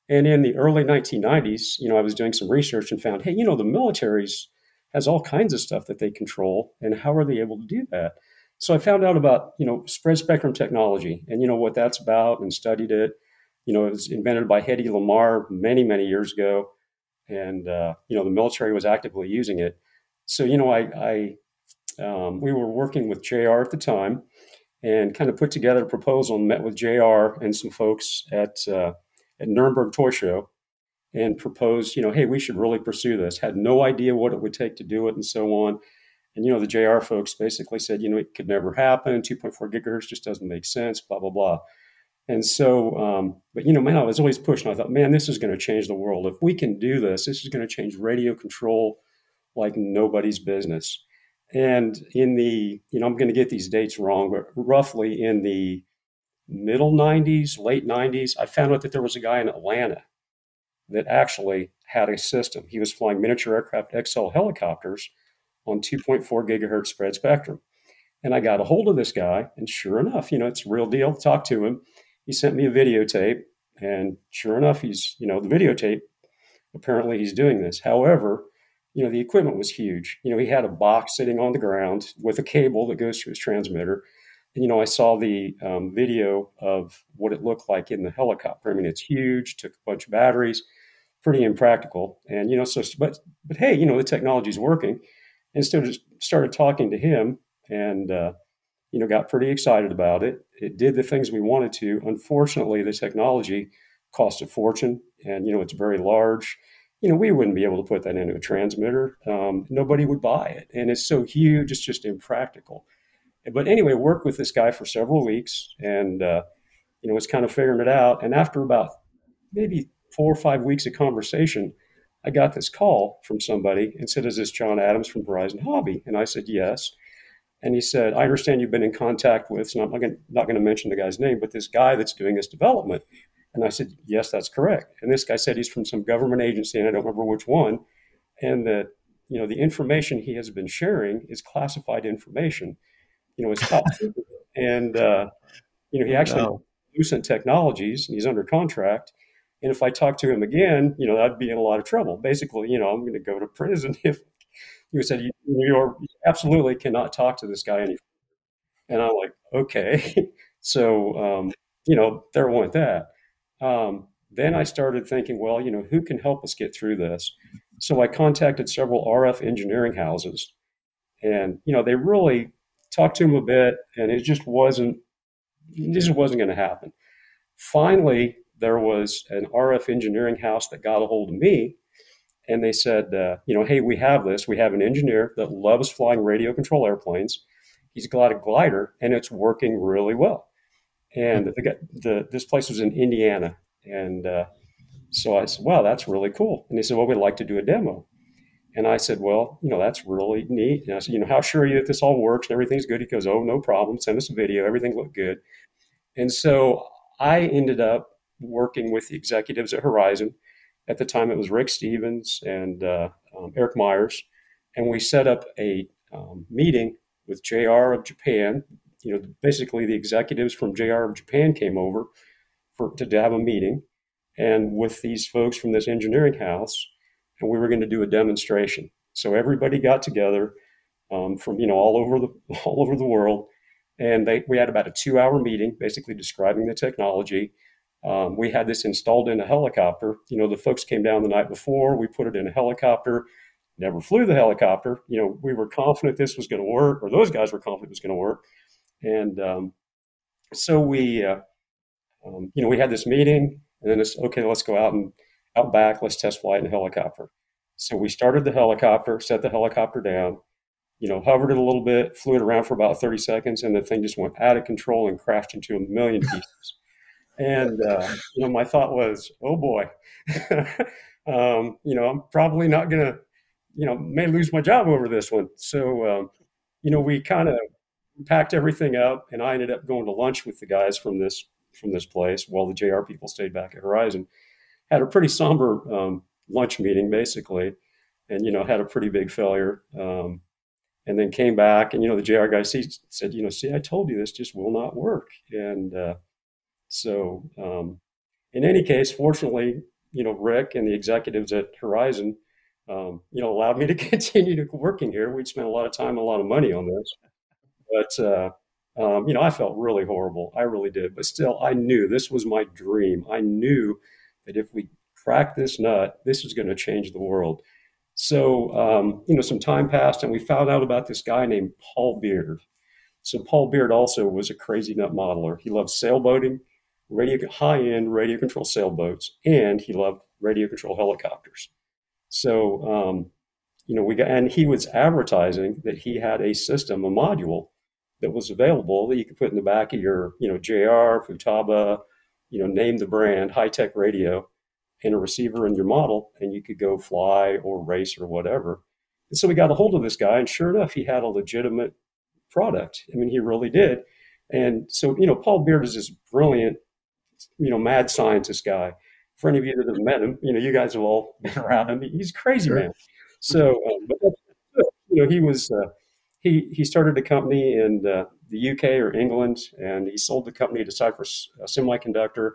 And in the early 1990s, you know, I was doing some research and found, hey, you know, the military's has all kinds of stuff that they control, and how are they able to do that? So I found out about, you know, spread spectrum technology and you know what that's about, and studied it. You know, it was invented by Hedy Lamarr many, many years ago, and uh, you know, the military was actively using it. So you know, I, I um, we were working with JR at the time, and kind of put together a proposal and met with JR and some folks at uh, at Nuremberg Toy Show and proposed, you know, hey, we should really pursue this. Had no idea what it would take to do it and so on. And, you know, the JR folks basically said, you know, it could never happen. 2.4 gigahertz just doesn't make sense, blah, blah, blah. And so, um, but, you know, man, I was always pushing. I thought, man, this is going to change the world. If we can do this, this is going to change radio control like nobody's business. And in the, you know, I'm going to get these dates wrong, but roughly in the middle 90s, late 90s, I found out that there was a guy in Atlanta that actually had a system. He was flying miniature aircraft X-Cell helicopters on 2.4 gigahertz spread spectrum. And I got a hold of this guy, and sure enough, you know, it's a real deal. To talk to him. He sent me a videotape, and sure enough, he's, you know, the videotape, apparently he's doing this. However, you know, the equipment was huge. You know, he had a box sitting on the ground with a cable that goes to his transmitter you know, I saw the um, video of what it looked like in the helicopter. I mean, it's huge, took a bunch of batteries, pretty impractical. And, you know, so, but, but hey, you know, the technology's working. And so just started talking to him and, uh, you know, got pretty excited about it. It did the things we wanted to. Unfortunately, the technology cost a fortune and, you know, it's very large. You know, we wouldn't be able to put that into a transmitter. Um, nobody would buy it. And it's so huge, it's just impractical but anyway, worked with this guy for several weeks and, uh, you know, was kind of figuring it out. And after about maybe four or five weeks of conversation, I got this call from somebody and said, Is this John Adams from Horizon Hobby? And I said, Yes. And he said, I understand you've been in contact with, so I'm not going, not going to mention the guy's name, but this guy that's doing this development. And I said, Yes, that's correct. And this guy said he's from some government agency, and I don't remember which one. And that, you know, the information he has been sharing is classified information you know, it's top secret. And, uh, you know, he actually no. Lucent Technologies, and he's under contract. And if I talk to him again, you know, I'd be in a lot of trouble. Basically, you know, I'm going to go to prison if you said you, you absolutely cannot talk to this guy anymore. And I'm like, okay. so, um, you know, there went that. Um, then I started thinking, well, you know, who can help us get through this? So I contacted several RF engineering houses, and you know they really talked to him a bit, and it just wasn't this just wasn't going to happen. Finally, there was an RF engineering house that got a hold of me, and they said, uh, you know, hey, we have this. We have an engineer that loves flying radio control airplanes. He's got a glider, and it's working really well. And the, the this place was in Indiana, and uh, so I said, wow, that's really cool. And he said, well, we'd like to do a demo. And I said, well, you know, that's really neat. And I said, you know, how sure are you that this all works and everything's good? He goes, oh, no problem. Send us a video. Everything looked good. And so I ended up working with the executives at Horizon. At the time, it was Rick Stevens and uh, um, Eric Myers. And we set up a um, meeting with JR of Japan. You know, basically the executives from JR of Japan came over for, to, to have a meeting and with these folks from this engineering house and we were going to do a demonstration. So everybody got together um, from you know all over the all over the world, and they, we had about a two-hour meeting, basically describing the technology. Um, we had this installed in a helicopter. You know, the folks came down the night before. We put it in a helicopter. Never flew the helicopter. You know, we were confident this was going to work, or those guys were confident it was going to work. And um, so we, uh, um, you know, we had this meeting, and then it's okay. Let's go out and out back, let's test flight a helicopter. So we started the helicopter, set the helicopter down, you know, hovered it a little bit, flew it around for about 30 seconds, and the thing just went out of control and crashed into a million pieces. and, uh, you know, my thought was, oh boy, um, you know, I'm probably not going to, you know, may lose my job over this one. So, um, you know, we kind of packed everything up, and I ended up going to lunch with the guys from this from this place while the JR people stayed back at Horizon had a pretty somber um, lunch meeting basically, and you know had a pretty big failure. Um, and then came back, and you know the JR guy said, you know, see, I told you this just will not work. And uh, so, um, in any case, fortunately, you know, Rick and the executives at Horizon, um, you know, allowed me to continue to working here. We'd spent a lot of time, a lot of money on this, but uh, um, you know, I felt really horrible. I really did. But still, I knew this was my dream. I knew that if we crack this nut, this is going to change the world. So, um, you know, some time passed and we found out about this guy named Paul Beard. So, Paul Beard also was a crazy nut modeler. He loved sailboating, radio, high end radio control sailboats, and he loved radio control helicopters. So, um, you know, we got, and he was advertising that he had a system, a module that was available that you could put in the back of your, you know, JR, Futaba, you know, name the brand, high tech radio, and a receiver in your model, and you could go fly or race or whatever. And so we got a hold of this guy, and sure enough, he had a legitimate product. I mean, he really did. And so, you know, Paul Beard is this brilliant, you know, mad scientist guy. For any of you that have met him, you know, you guys have all been around him. He's crazy sure. man. So, um, but you know, he was uh, he he started a company and uh, the UK or England, and he sold the company to Cypress uh, Semiconductor.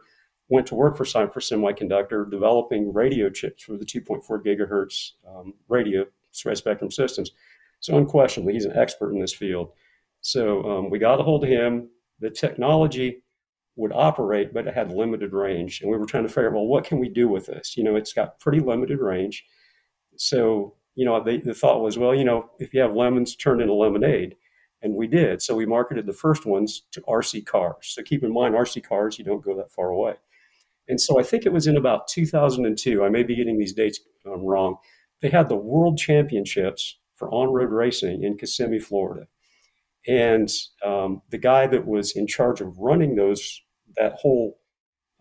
Went to work for Cypress Semiconductor, developing radio chips for the 2.4 gigahertz um, radio spectrum systems. So unquestionably, he's an expert in this field. So um, we got a hold of him. The technology would operate, but it had limited range, and we were trying to figure out, well, what can we do with this? You know, it's got pretty limited range. So you know, they, the thought was, well, you know, if you have lemons, turn into lemonade. And we did. So we marketed the first ones to RC cars. So keep in mind, RC cars, you don't go that far away. And so I think it was in about 2002, I may be getting these dates um, wrong. They had the world championships for on road racing in Kissimmee, Florida. And um, the guy that was in charge of running those, that whole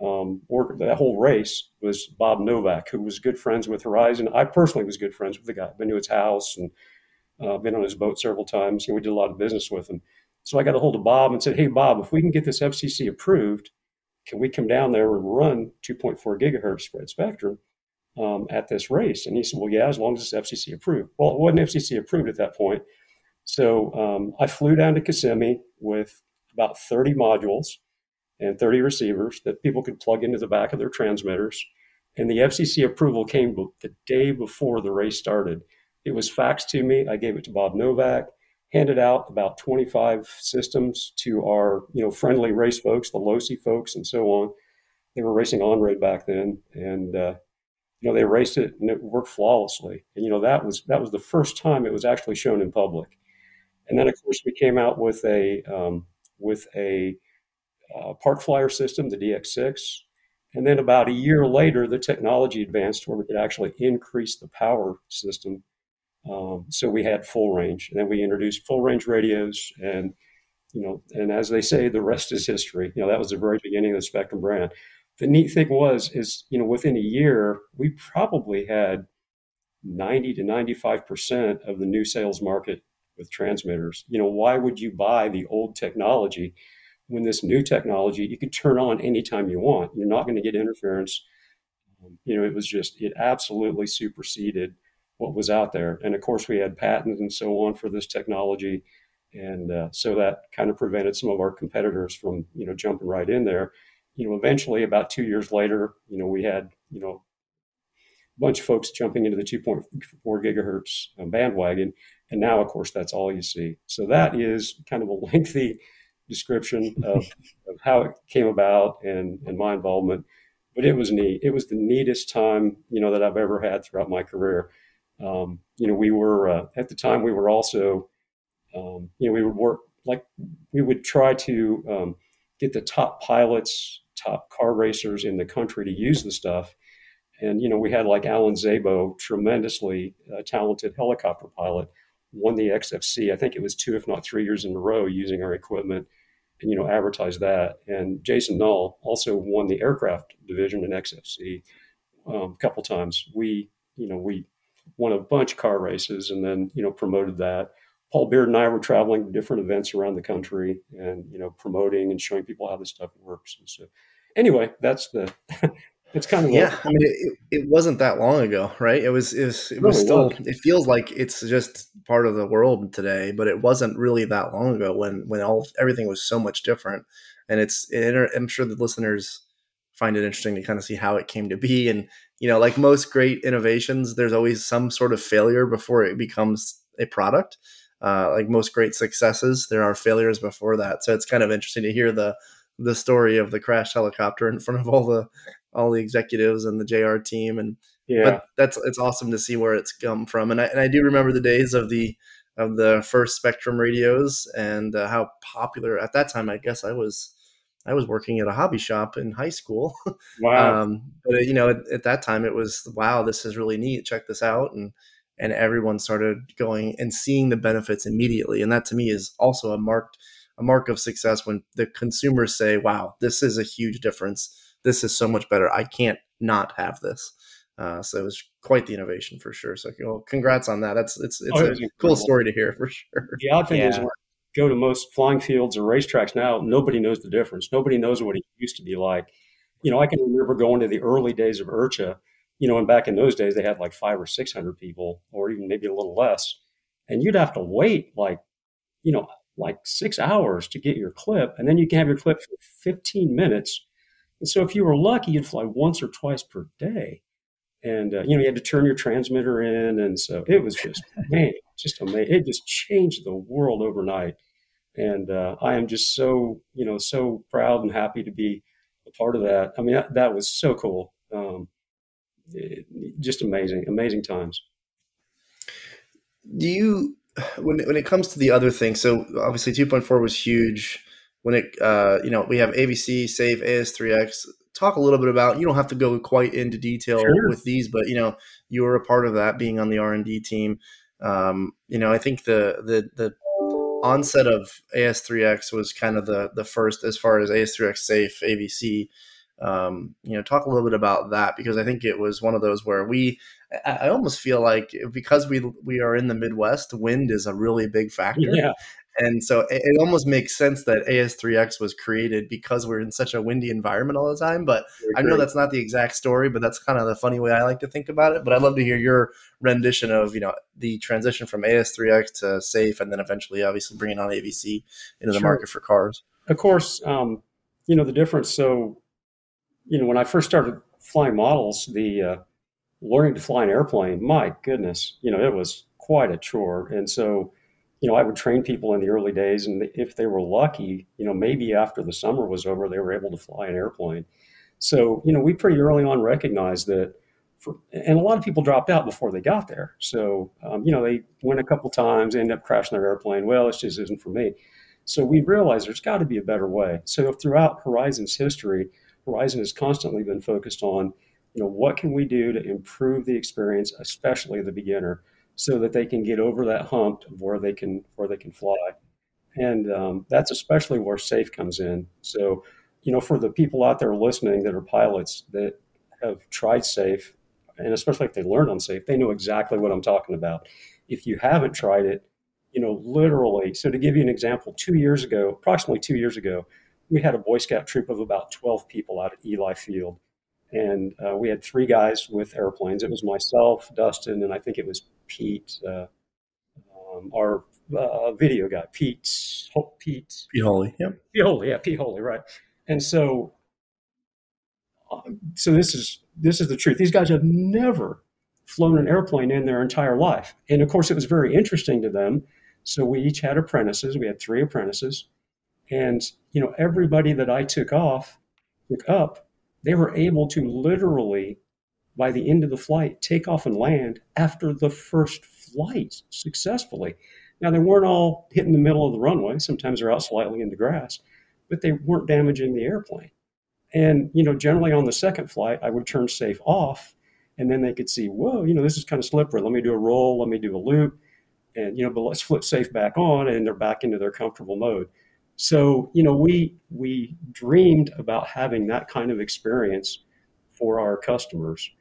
um, or that whole race was Bob Novak, who was good friends with Horizon. I personally was good friends with the guy. I Been to his house and uh, been on his boat several times. and we did a lot of business with him. So I got a hold of Bob and said, "Hey, Bob, if we can get this FCC approved, can we come down there and run 2.4 gigahertz spread spectrum um, at this race?" And he said, "Well, yeah, as long as it's FCC approved." Well, it wasn't FCC approved at that point. So um, I flew down to Kissimmee with about 30 modules and 30 receivers that people could plug into the back of their transmitters. And the FCC approval came the day before the race started. It was faxed to me. I gave it to Bob Novak, handed out about 25 systems to our you know friendly race folks, the Losi folks, and so on. They were racing on road back then, and uh, you know, they raced it and it worked flawlessly. And, you know, that was, that was the first time it was actually shown in public. And then, of course, we came out with a, um, with a uh, park flyer system, the DX6. And then about a year later, the technology advanced where we could actually increase the power system. Um, so we had full range. And then we introduced full range radios and, you know, and as they say, the rest is history. You know, that was the very beginning of the Spektrum brand. The neat thing was, is, you know, within a year, we probably had 90 to 95% of the new sales market with transmitters. You know, why would you buy the old technology when this new technology you can turn on anytime you want? You're not going to get interference. You know, it was just, it absolutely superseded what was out there. And of course, we had patents and so on for this technology. And uh, so that kind of prevented some of our competitors from you know jumping right in there. You know eventually about two years later you know we had you know a bunch of folks jumping into the 2.4 gigahertz uh, bandwagon. And now of course that's all you see. So that is kind of a lengthy description of, of how it came about and, and my involvement. But it was neat. It was the neatest time you know that i've ever had throughout my career um, you know we were uh, at the time we were also um, you know, we would work like we would try to um, get the top pilots, top car racers in the country to use the stuff. And you know, we had like Alan Szabo, tremendously uh, talented helicopter pilot, won the XFC. I think it was two, if not three years in a row, using our equipment, and you know, advertised that. And Jason Noll also won the aircraft division in XFC um, a couple times. We, you know, we won a bunch of car races, and then you know, promoted that. Paul Beard and I were traveling to different events around the country and, you know, promoting and showing people how this stuff works. And so anyway, that's the, it's kind of, yeah. I mean, it, it wasn't that long ago, right? It was, it was, it was still, it feels like it's just part of the world today, but it wasn't really that long ago when, when all, everything was so much different. And it's, it, I'm sure the listeners find it interesting to kind of see how it came to be. And, you know, like most great innovations, there's always some sort of failure before it becomes a product uh, like most great successes, there are failures before that. So it's kind of interesting to hear the the story of the crashed helicopter in front of all the all the executives and the JR team. And yeah, but that's it's awesome to see where it's come from. And I and I do remember the days of the of the first Spektrum radios and uh, how popular at that time. I guess I was. I was working at a hobby shop in high school. Wow! um, but you know, at, at, that time, it was wow, this is really neat. Check this out, and and everyone started going and seeing the benefits immediately and that to me is also a marked a mark of success when the consumers say wow this is a huge difference this is so much better i can't not have this uh, so it was quite the innovation for sure so well, congrats on that that's it's it's oh, a cool story to hear for sure the odd thing yeah. is when go to most flying fields or racetracks now nobody knows the difference nobody knows what it used to be like you know i can remember going to the early days of Urcha, you know, and back in those days, they had like five or 600 people, or even maybe a little less. And you'd have to wait like, you know, like six hours to get your clip. And then you can have your clip for 15 minutes. And so if you were lucky, you'd fly once or twice per day. And, uh, you know, you had to turn your transmitter in. And so it was just, man, just amazing. It just changed the world overnight. And uh, I am just so, you know, so proud and happy to be a part of that. I mean, that, that was so cool. Um, just amazing, amazing times. Do you, when when it comes to the other things? So obviously, two point four was huge. When it, uh, you know, we have AVC Safe AS3X. Talk a little bit about. You don't have to go quite into detail sure. with these, but you know, you were a part of that, being on the R and D team. Um, you know, I think the the the onset of AS3X was kind of the the first as far as AS3X Safe, AVC um, you know, talk a little bit about that because I think it was one of those where we, I almost feel like because we we are in the Midwest, wind is a really big factor. Yeah. And so it, it almost makes sense that AS3X was created because we're in such a windy environment all the time. But I know that's not the exact story, but that's kind of the funny way I like to think about it. But I'd love to hear your rendition of, you know, the transition from AS3X to Safe and then eventually obviously bringing on AVC into the market for cars. Of course, um, you know, the difference. So you know, when I first started flying models, the uh, learning to fly an airplane, my goodness, you know, it was quite a chore. And so, you know, I would train people in the early days, and if they were lucky, you know, maybe after the summer was over, they were able to fly an airplane. So, you know, we pretty early on recognized that for, and a lot of people dropped out before they got there. So, um, you know, they went a couple times, end up crashing their airplane. Well, this just isn't for me. So we realized there's got to be a better way. So throughout Horizon's history, Horizon has constantly been focused on, you know, what can we do to improve the experience, especially the beginner, so that they can get over that hump of where they can where they can fly. And um, that's especially where SAFE comes in. So, you know, for the people out there listening that are pilots that have tried SAFE, and especially if they learned on SAFE, they know exactly what I'm talking about. If you haven't tried it, you know, literally. So to give you an example, two years ago, approximately two years ago, we had a Boy Scout troop of about 12 people out at Ely Field. And uh, we had three guys with airplanes. It was myself, Dustin, and I think it was Pete, uh, um, our uh, video guy, Pete, Pete, Pete Holy, yep, Pete Holy, yeah, Pete Holy, right. And so, uh, so this is this is the truth. These guys have never flown an airplane in their entire life, and of course, it was very interesting to them so we each had apprentices. We had three apprentices. And, you know, everybody that I took off, took up, they were able to literally, by the end of the flight, take off and land after the first flight successfully. Now, they weren't all hitting the middle of the runway. Sometimes they're out slightly in the grass, but they weren't damaging the airplane. And, you know, generally on the second flight, I would turn safe off and then they could see, whoa, you know, this is kind of slippery. Let me do a roll. Let me do a loop and you know but let's flip safe back on and they're back into their comfortable mode so you know we we dreamed about having that kind of experience for our customers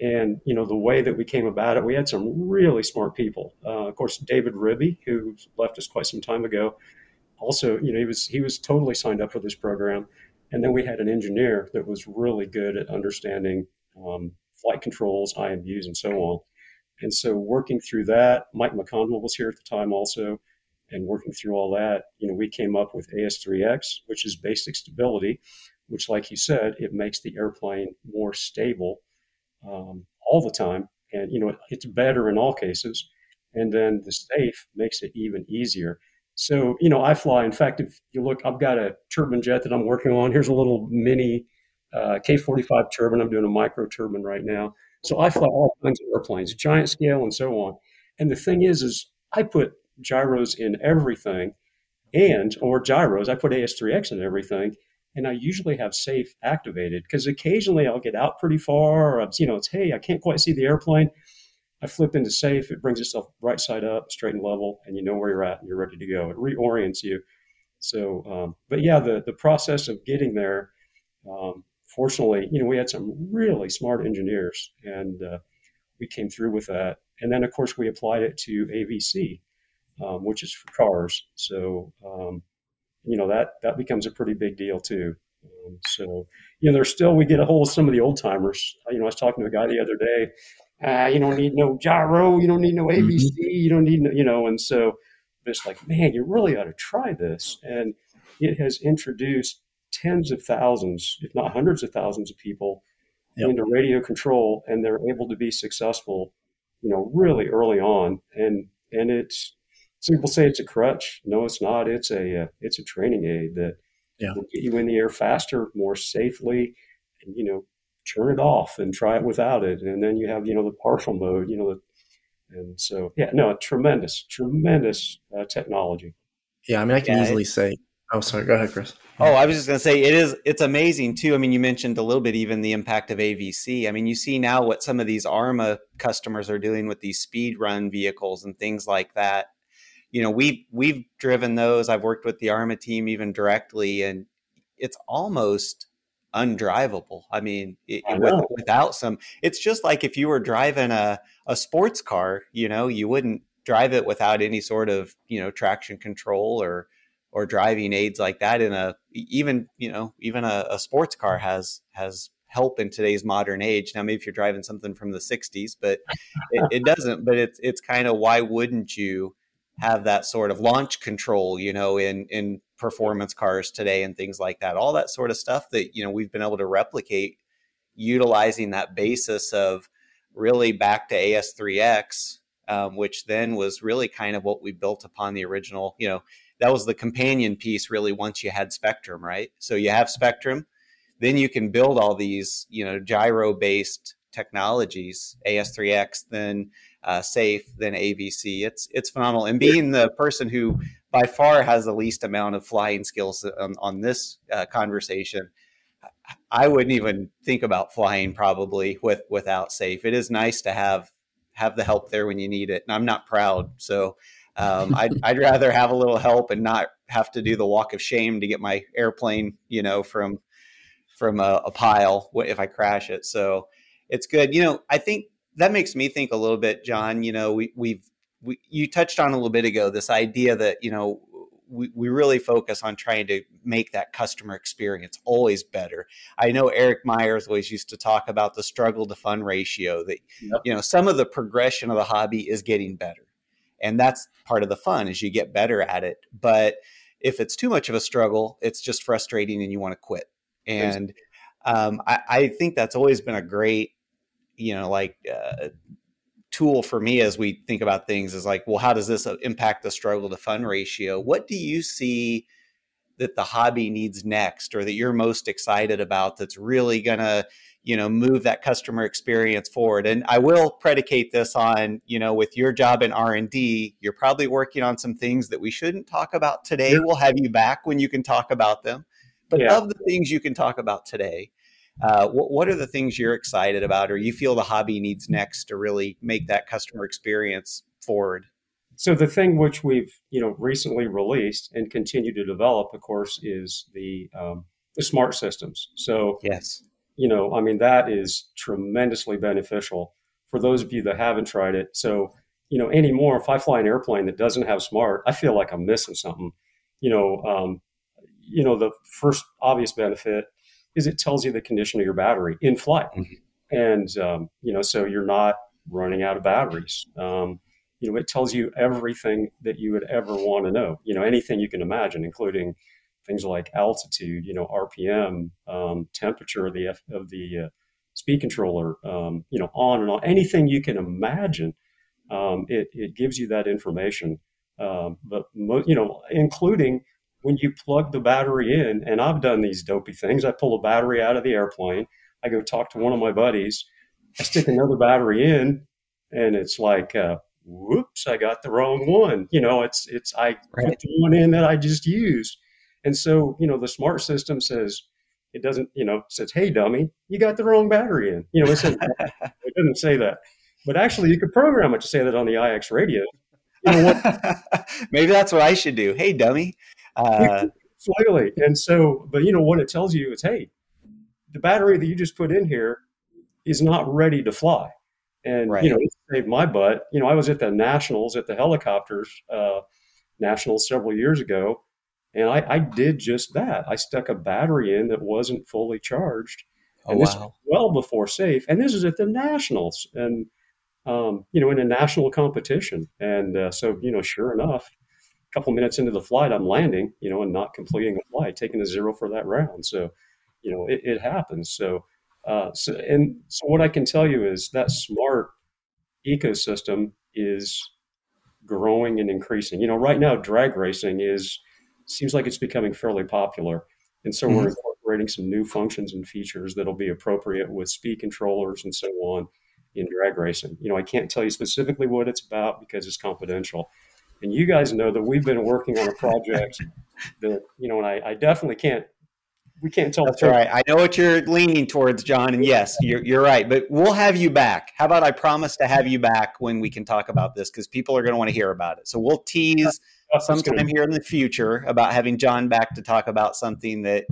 and you know the way that we came about it we had some really smart people. Uh, of course david ribby who left us quite some time ago also you know he was he was totally signed up for this program. And then we had an engineer that was really good at understanding um, flight controls imbus and so on. And so working through that, Mike McConville was here at the time also, and working through all that, you know, we came up with AS3X, which is basic stability, which, like you said, it makes the airplane more stable um, all the time, and you know, it's better in all cases. And then the safe makes it even easier. So, you know, I fly. In fact, if you look, I've got a turbine jet that I'm working on. Here's a little mini uh, K45 turbine. I'm doing a micro turbine right now. So I fly all kinds of airplanes, giant scale and so on. And the thing is, is I put gyros in everything and or gyros, I put AS3X in everything. And I usually have safe activated because occasionally I'll get out pretty far or, you know, it's, hey, I can't quite see the airplane. I flip into safe. It brings itself right side up, straight and level, and you know where you're at and you're ready to go. It reorients you. So, um, but yeah, the, the process of getting there, um, fortunately, you know, we had some really smart engineers, and uh, we came through with that. And then, of course, we applied it to AVC, um, which is for cars. So, um, you know, that that becomes a pretty big deal too. Um, so, you know, there's still we get a hold of some of the old timers. You know, I was talking to a guy the other day. Uh, you don't need no gyro. You don't need no AVC. Mm-hmm. You don't need no, you know. And so, it's like, man, you really ought to try this. And it has introduced tens of thousands, if not hundreds of thousands of people yep. into radio control, and they're able to be successful, you know, really early on. And and it's some people say it's a crutch. No, it's not. It's a uh, it's a training aid that yeah. will get you in the air faster, more safely, and you know, turn it off and try it without it, and then you have you know the partial mode. You know, the, and so yeah, no, tremendous, tremendous uh, technology. Yeah, I mean, I can yeah, easily say Oh, sorry. Go ahead, Chris. Oh, I was just going to say it is. It's amazing too. I mean, you mentioned a little bit even the impact of AVC. I mean, you see now what some of these ARRMA customers are doing with these speed run vehicles and things like that. You know, we've we've driven those. I've worked with the ARRMA team even directly, and it's almost undrivable. I mean, it, I with, without some, it's just like if you were driving a a sports car. You know, you wouldn't drive it without any sort of you know traction control or or driving aids like that in a even you know even a, a, sports car has has help in today's modern age now maybe if you're driving something from the 60s but it, it doesn't but it's it's kind of why wouldn't you have that sort of launch control you know in in performance cars today and things like that all that sort of stuff that you know we've been able to replicate utilizing that basis of really back to as3x um, which then was really kind of what we built upon the original you know that was the companion piece really once you had Spektrum, right? So you have Spektrum, then you can build all these, you know, gyro based technologies, AS3X, then uh, Safe, than AVC. It's it's phenomenal. And being the person who by far has the least amount of flying skills on, on this uh, conversation, I wouldn't even think about flying probably with without Safe. It is nice to have have the help there when you need it, and I'm not proud, so um, I'd, I'd rather have a little help and not have to do the walk of shame to get my airplane, you know, from from a, a pile if I crash it. So it's good. You know, I think that makes me think a little bit, John. You know, we, we've we, you touched on a little bit ago this idea that you know we, we really focus on trying to make that customer experience always better. I know Eric Myers always used to talk about the struggle to fun ratio that yep. you know some of the progression of the hobby is getting better. And that's part of the fun is you get better at it. But if it's too much of a struggle, it's just frustrating and you want to quit. And um, I, I, think that's always been a great, you know, like uh, tool for me as we think about things is like, well, how does this uh, impact the struggle to fund ratio? What do you see that the hobby needs next or that you're most excited about that's really going to you know move that customer experience forward and i will predicate this on you know with your job in r&d you're probably working on some things that we shouldn't talk about today we'll have you back when you can talk about them but yeah. of the things you can talk about today uh, what, what are the things you're excited about or you feel the hobby needs next to really make that customer experience forward so the thing which we've you know recently released and continue to develop of course is the um, the smart systems so yes you know, I mean, that is tremendously beneficial for those of you that haven't tried it. So, you know, anymore, if I fly an airplane that doesn't have smart, I feel like I'm missing something. You know, um, you know, the first obvious benefit is it tells you the condition of your battery in flight, mm-hmm. and um, you know, so you're not running out of batteries. Um, you know, it tells you everything that you would ever want to know. You know, anything you can imagine, including things like altitude, you know, RPM, um, temperature of the of the uh, speed controller, um, you know, on and on. Anything you can imagine, um, it, it gives you that information. Um, but mo- you know, including when you plug the battery in, and I've done these dopey things. I pull a battery out of the airplane. I go talk to one of my buddies. I stick another battery in, and it's like, uh, whoops, I got the wrong one. You know, it's it's I right. put the one in that I just used and so, you know, the smart system says, it doesn't, you know, says, hey, dummy, you got the wrong battery in. You know, it, says, it doesn't say that. But actually, you could program it to say that on the IX radio. You know Maybe that's what I should do. Hey, dummy. Uh, Slightly. And so, but, you know, what it tells you is, hey, the battery that you just put in here is not ready to fly. And, right. you know, it saved my butt. You know, I was at the Nationals, at the helicopters uh, Nationals several years ago and I, I, did just that. I stuck a battery in that wasn't fully charged. Oh, and this wow. well before safe. And this is at the nationals and, um, you know, in a national competition. And uh, so, you know, sure enough, a couple minutes into the flight, I'm landing, you know, and not completing the flight, taking a zero for that round. So, you know, it, it happens. So, uh, so, and so what I can tell you is that smart ecosystem is growing and increasing. You know, right now, drag racing is, seems like it's becoming fairly popular. And so mm-hmm. we're incorporating some new functions and features that'll be appropriate with speed controllers and so on in drag racing. You know, I can't tell you specifically what it's about because it's confidential. And you guys know that we've been working on a project that, you know, and I, I definitely can't we can't tell. That's right. I know what you're leaning towards, John, and yes, you're, you're right. But we'll have you back. How about I promise to have you back when we can talk about this because people are going to want to hear about it. So we'll tease sometime here in the future about having John back to talk about something that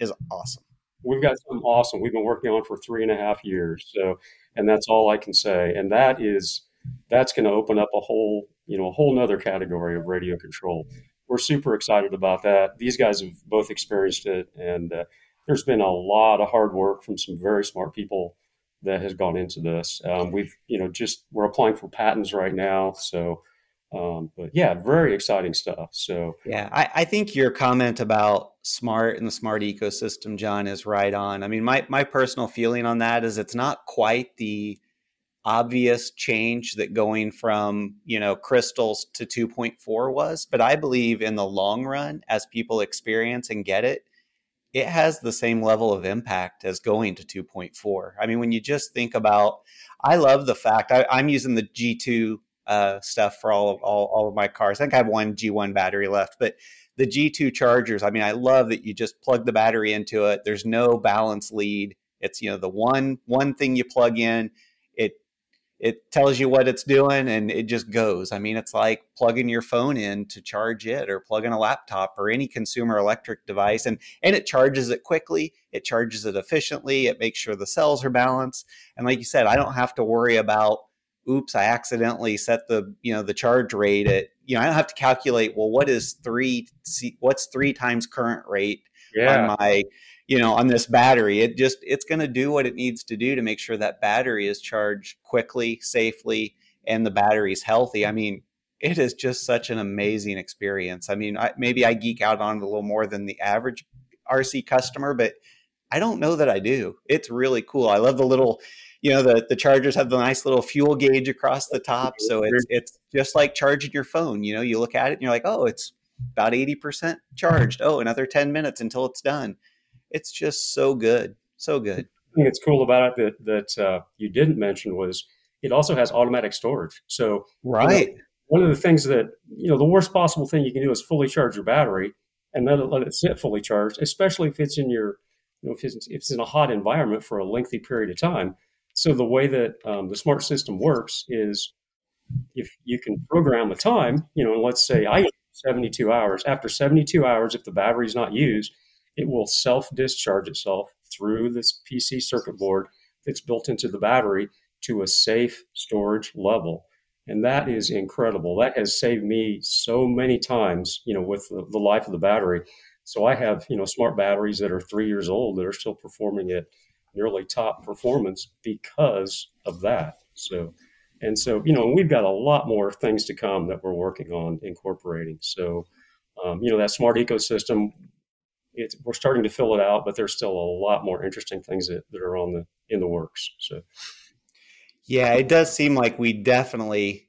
is awesome. We've got something awesome we've been working on for three and a half years. So, and that's all I can say. And that is, that's going to open up a whole, you know, a whole nother category of radio control. We're super excited about that. These guys have both experienced it, and uh, there's been a lot of hard work from some very smart people that has gone into this. Um, we've, you know, just we're applying for patents right now, so um, but yeah, very exciting stuff. So yeah, I, I, think your comment about smart and the smart ecosystem, John, is right on. I mean, my my personal feeling on that is it's not quite the obvious change that going from you know crystals to 2.4 was, but I believe in the long run, as people experience and get it, it has the same level of impact as going to 2.4. I mean, when you just think about, I love the fact I, am using the G2 uh, stuff for all of all, all of my cars. I think I have one G1 battery left, but the G2 chargers, I mean, I love that you just plug the battery into it. There's no balance lead. It's you know the one one thing you plug in, it tells you what it's doing and it just goes. I mean, it's like plugging your phone in to charge it or plugging a laptop or any consumer electric device and and it charges it quickly, it charges it efficiently, it makes sure the cells are balanced. And like you said, I don't have to worry about oops, I accidentally set the, you know, the charge rate at, you know, I don't have to calculate, well, what is 3 what's 3 times current rate yeah. on my you know on this battery it just it's going to do what it needs to do to make sure that battery is charged quickly safely and the battery is healthy. I mean it is just such an amazing experience. I mean I, maybe i geek out on it a little more than the average rc customer but i don't know that i do. It's really cool. I love the little you know the, the chargers have the nice little fuel gauge across the top so it's it's just like charging your phone. You know you look at it and you're like oh it's about 80% charged. Oh another 10 minutes until it's done it's just so good, so good. I think it's cool about it that that uh, you didn't mention was it also has automatic storage. So right, you know, one of the things that you know the worst possible thing you can do is fully charge your battery and let it let it sit fully charged, especially if it's in your you know if it's, if it's in a hot environment for a lengthy period of time. So the way that um, the smart system works is if you can program the time, you know, and let's say I 72 hours. After 72 hours, if the battery's not used, it will self discharge itself through this PC circuit board that's built into the battery to a safe storage level. And that is incredible. That has saved me so many times, you know, with the, the life of the battery. So I have, you know, smart batteries that are three years old that are still performing at nearly top performance because of that. So, and so, you know, we've got a lot more things to come that we're working on incorporating. So, um, you know, that smart ecosystem, it's, we're starting to fill it out, but there's still a lot more interesting things that, that are on the in the works. So, yeah, it does seem like we definitely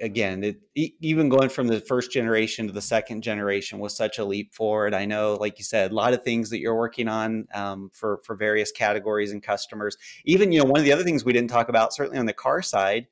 again it, even going from the first generation to the second generation was such a leap forward i know like you said a lot of things that you're working on um, for for various categories and customers even you know one of the other things we didn't talk about certainly on the car side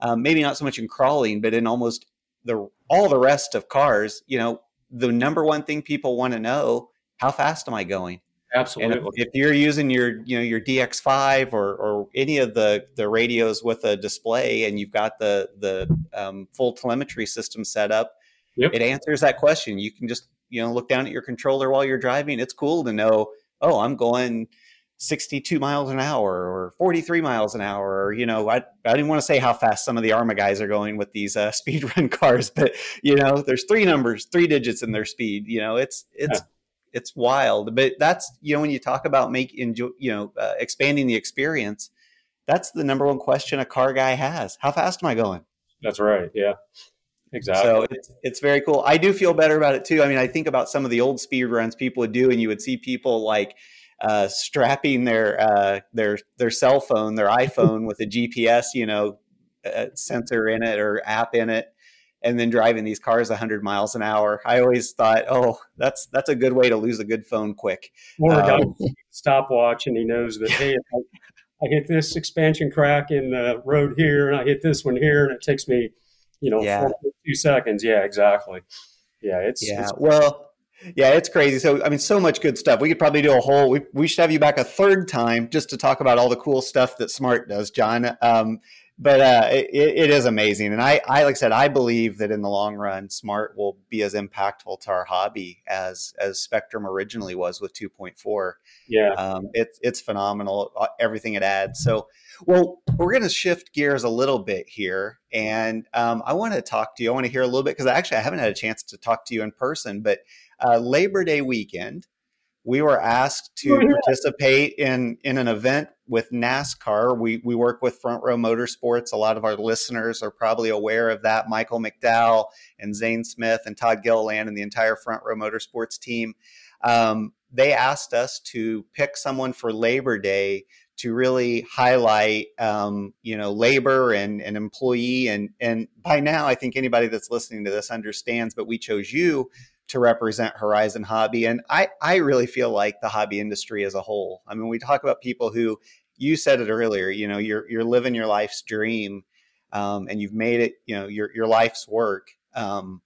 um, maybe not so much in crawling but in almost the all the rest of cars you know the number one thing people want to know how fast am I going? Absolutely. And if, if, you're using your, you know, your DX5 or, or any of the, the radios with a display and you've got the, the um, full telemetry system set up, yep. it answers that question. You can just, you know, look down at your controller while you're driving. It's cool to know, oh, I'm going 62 miles an hour or 43 miles an hour or you know i, I didn't want to say how fast some of the Arrma guys are going with these uh, speed run cars but you know there's three numbers three digits in their speed you know it's it's yeah it's wild. But that's you know when you talk about make enjoy, you know uh, expanding the experience, that's the number one question a car guy has. How fast am I going? That's right. Yeah. Exactly. So it's, it's very cool. I do feel better about it too. I mean, I think about some of the old speed runs people would do, and you would see people like uh, strapping their uh, their their cell phone, their iPhone, with a GPS, you know, uh, sensor in it or app in it, and then driving these cars 100 miles an hour. I always thought, oh, that's that's a good way to lose a good phone quick. Or a um, stopwatch, and he knows that hey, I, I, hit this expansion crack in the road here, and I hit this one here, and it takes me, you know, yeah. two seconds. Yeah, exactly. Yeah, it's yeah. It's, well. Yeah, it's crazy. So, I mean, so much good stuff. We could probably do a whole. We, we should have you back a third time just to talk about all the cool stuff that Smart does, John. Um, but uh, it, it is amazing. And I, I, like I said, I believe that in the long run, smart will be as impactful to our hobby as as Spektrum originally was with 2.4. Yeah, um, it's it's phenomenal. Uh, everything it adds. So, well, we're going to shift gears a little bit here, and um, I want to talk to you. I want to hear a little bit because actually I haven't had a chance to talk to you in person, but uh, Labor Day weekend we were asked to oh, participate in in an event with NASCAR. We we work with Front Row Motorsports. A lot of our listeners are probably aware of that. Michael McDowell and Zane Smith and Todd Gilliland and the entire Front Row Motorsports team. Um, they asked us to pick someone for Labor Day to really highlight, um, you know, labor and, and employee. And, and by now, I think anybody that's listening to this understands, but we chose you to represent Horizon Hobby. And I, I really feel like the hobby industry as a whole. I mean, we talk about people who you said it earlier, you know, you're you're living your life's dream um, and you've made it, you know, your your life's work. Um,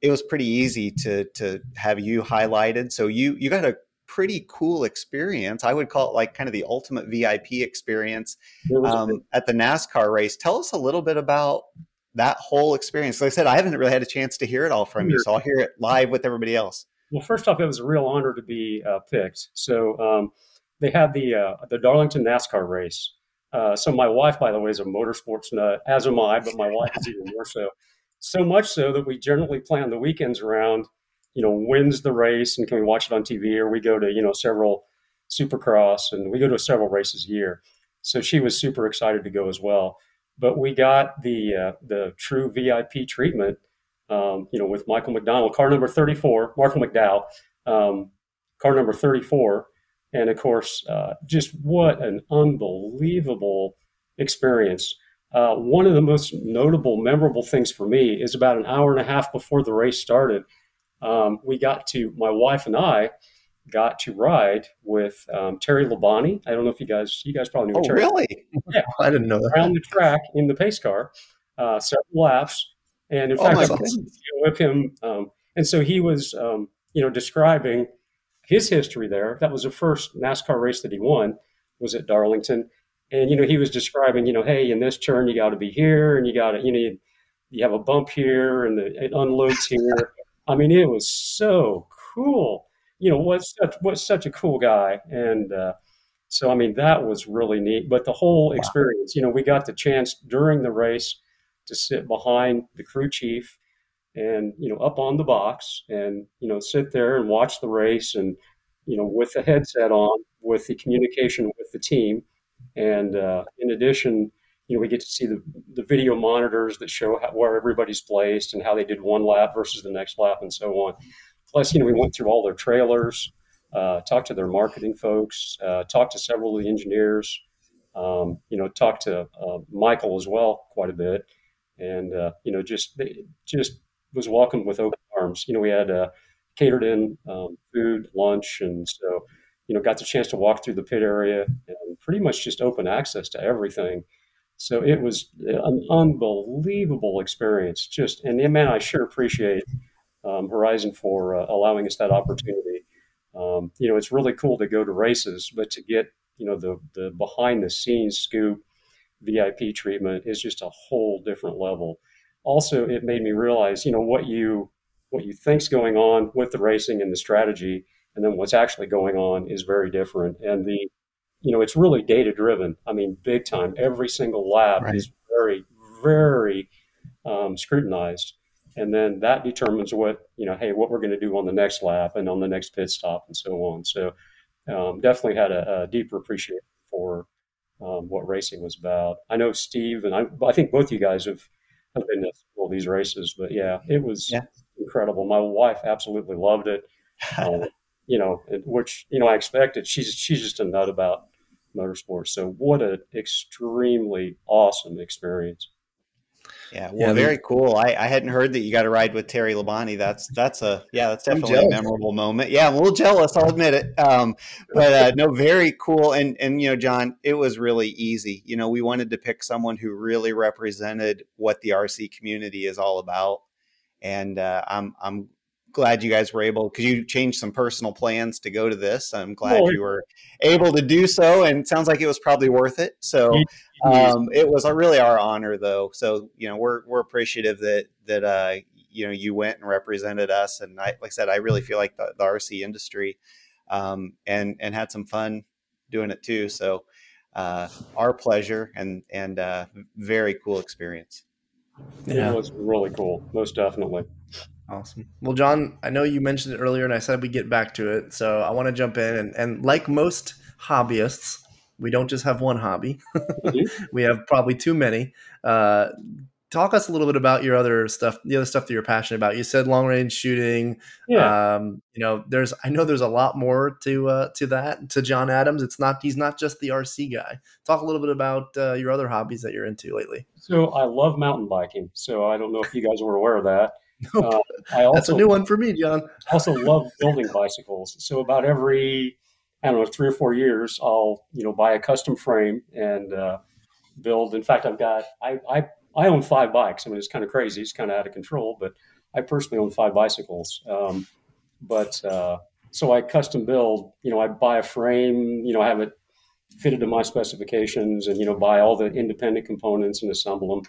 it was pretty easy to to have you highlighted. So you you got a pretty cool experience. I would call it like kind of the ultimate VIP experience um, at the NASCAR race. Tell us a little bit about that whole experience. Like I said, I haven't really had a chance to hear it all from you, so I'll hear it live with everybody else. Well, first off, it was a real honor to be uh, picked. So um, they had the uh, the Darlington NASCAR race. Uh, so my wife, by the way, is a motorsports nut, as am I, but my wife is even more so. So much so that we generally plan the weekends around, you know, wins the race and can we watch it on TV, or we go to you know several Supercross and we go to several races a year. So she was super excited to go as well but we got the uh, the true VIP treatment. Um, you know, with Michael McDonald, car number thirty four, Michael McDowell, um, car number thirty four, and of course, uh, just what an unbelievable experience. Uh, one of the most notable, memorable things for me is about an hour and a half before the race started. Um, we got to my wife and I got to ride with um, Terry Labonte. I don't know if you guys, you guys probably knew. Oh, Terry. really? Yeah, I didn't know that. Around the track in the pace car, uh, several laps, and in oh fact, I was with him. Um, and so he was, um, you know, describing his history there. That was the first NASCAR race that he won. Was at Darlington, and you know, he was describing, you know, hey, in this turn you got to be here, and you got to, you know, you, you have a bump here, and the, it unloads here. I mean, it was so cool you know, was such was such a cool guy, and uh, so I mean that was really neat. But the whole wow. experience, you know, we got the chance during the race to sit behind the crew chief and you know up on the box and you know sit there and watch the race and you know with the headset on with the communication with the team. And uh, in addition you know we get to see the, the video monitors that show how, where everybody's placed and how they did one lap versus the next lap and so on. Plus, you know, we went through all their trailers, uh, talked to their marketing folks, uh, talked to several of the engineers, um, you know, talked to uh, Michael as well quite a bit, and uh, you know, just just was welcomed with open arms. You know, we had uh, catered in um, food, lunch, and so you know, got the chance to walk through the pit area and pretty much just open access to everything. So it was an unbelievable experience. Just and man, I sure appreciate um, Horizon for uh, allowing us that opportunity. Um, you know, it's really cool to go to races, but to get you know the the behind the scenes scoop VIP treatment is just a whole different level. Also, it made me realize you know what you what you think's going on with the racing and the strategy, and then what's actually going on is very different. And the you know it's really data driven. I mean, big time. Every single lab right. is very very um, scrutinized and then that determines what you know hey what we're going to do on the next lap and on the next pit stop and so on so um, definitely had a, a, deeper appreciation for um, what racing was about i know steve and I, I think both you guys have, have been to all these races but yeah it was yeah. incredible. My wife absolutely loved it. Um, you know which you know i expected she's she's just a nut about motorsports. So what an extremely awesome experience yeah, well, yeah, very cool. I, I hadn't heard that you got to ride with Terry Labonte. That's that's a yeah, that's definitely a memorable moment. Yeah, I'm a little jealous. I'll admit it. Um, but uh, no, very cool. And and you know, John, it was really easy. You know, we wanted to pick someone who really represented what the RC community is all about. And uh, I'm I'm glad you guys were able because you changed some personal plans to go to this. I'm glad you were able to do so, and sounds like it was probably worth it. So um, it was really our honor, though. So you know, we're we're appreciative that that uh, you know you went and represented us, and I, like I said, I really feel like the, the RC industry, um, and and had some fun doing it too. So uh, our pleasure, and and uh, very cool experience. Yeah. It was really cool, most definitely. Awesome. Well, John, I know you mentioned it earlier, and I said we get back to it. So I want to jump in and, and like most hobbyists, we don't just have one hobby. Mm-hmm. we have probably too many. Uh, talk us a little bit about your other stuff, the other stuff that you're passionate about. You said long range shooting. Yeah. Um, you know, there's I know there's a lot more to uh, to that to John Adams. It's not he's not just the RC guy. Talk a little bit about uh, your other hobbies that you're into lately. So I love mountain biking. So I don't know if you guys were aware of that. uh, I also, That's a new one for me, John. I also love building bicycles. So about every, I don't know, three or four years, I'll you know buy a custom frame and uh, build. In fact, I've got I, I I own five bikes. I mean, it's kind of crazy. It's kind of out of control, but I personally own five bicycles. Um, but uh, so I custom build. You know, I buy a frame. You know, I have it fitted to my specifications, and you know, buy all the independent components and assemble them.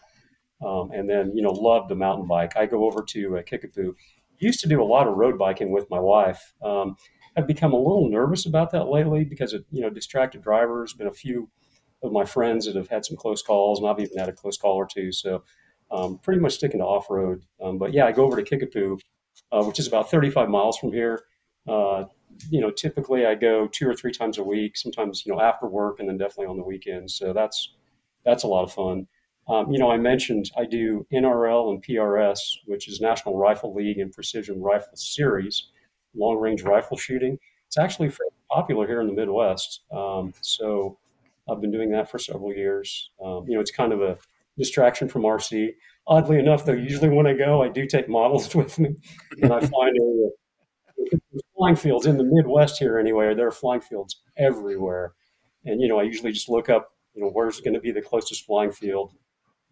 Um, and then, you know, love the mountain bike. I go over to uh, Kickapoo. Used to do a lot of road biking with my wife. Um, I've become a little nervous about that lately because of, you know, distracted drivers. Been a few of my friends that have had some close calls, and I've even had a close call or two. So, um, pretty much sticking to off road. Um, but yeah, I go over to Kickapoo, uh, which is about 35 miles from here. Uh, you know, typically I go two or three times a week. Sometimes you know after work, and then definitely on the weekends. So that's that's a lot of fun. Um, you know, I mentioned I do NRL and PRS, which is National Rifle League and Precision Rifle Series, long range rifle shooting. It's actually popular here in the Midwest. Um, so I've been doing that for several years. Um, you know, it's kind of a distraction from RC. Oddly enough, though, usually when I go, I do take models with me, and I find a, flying fields in the Midwest here anyway. There are flying fields everywhere, and you know, I usually just look up, you know, where's going to be the closest flying field,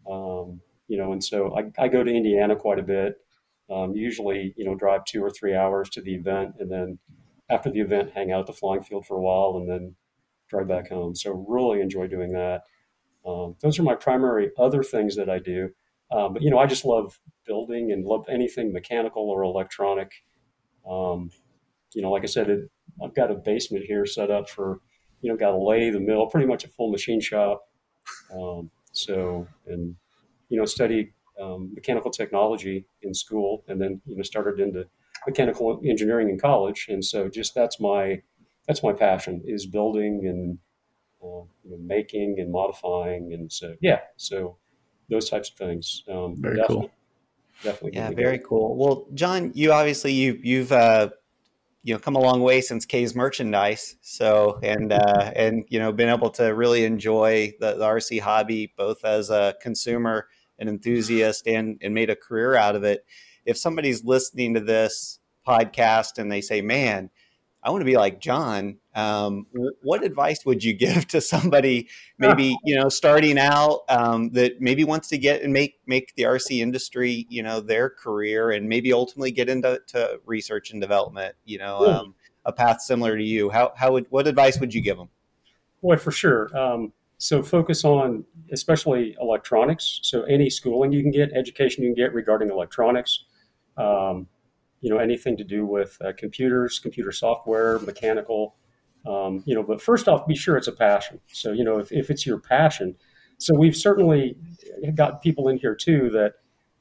um, you know, and so I, I, go to Indiana quite a bit. Um, usually, you know, drive two or three hours to the event, and then after the event, hang out at the flying field for a while, and then drive back home. So really enjoy doing that. Um, those are my primary other things that I do. Um, but you know, I just love building and love anything mechanical or electronic. Um, you know, like I said, it, I've got a basement here set up for, you know, got a lathe, a mill, pretty much a full machine shop. Um, so, and, you know, studied um, mechanical technology in school and then, you know, started into mechanical engineering in college. And so just that's my, that's my passion is building and uh, you know, making and modifying. And so, yeah, so those types of things. Um, very definitely, cool. Definitely. Yeah, very cool. Well, John, you obviously you you've uh, you know come a long way since K's merchandise. So and uh, and you know been able to really enjoy the, the RC hobby both as a consumer and enthusiast and and made a career out of it. If somebody's listening to this podcast and they say, "Man," I want to be like John. Um, what advice would you give to somebody maybe you know starting out um, that maybe wants to get and make make the RC industry you know their career and maybe ultimately get into research and development? You know, um, a path similar to you. How how would what advice would you give them? Boy, for sure. Um, so focus on especially electronics. So any schooling you can get, education you can get regarding electronics. Um, you know anything to do with uh, computers, computer software, mechanical. Um, you know, but first off, be sure it's a passion. So you know, if, if it's your passion, so we've certainly got people in here too that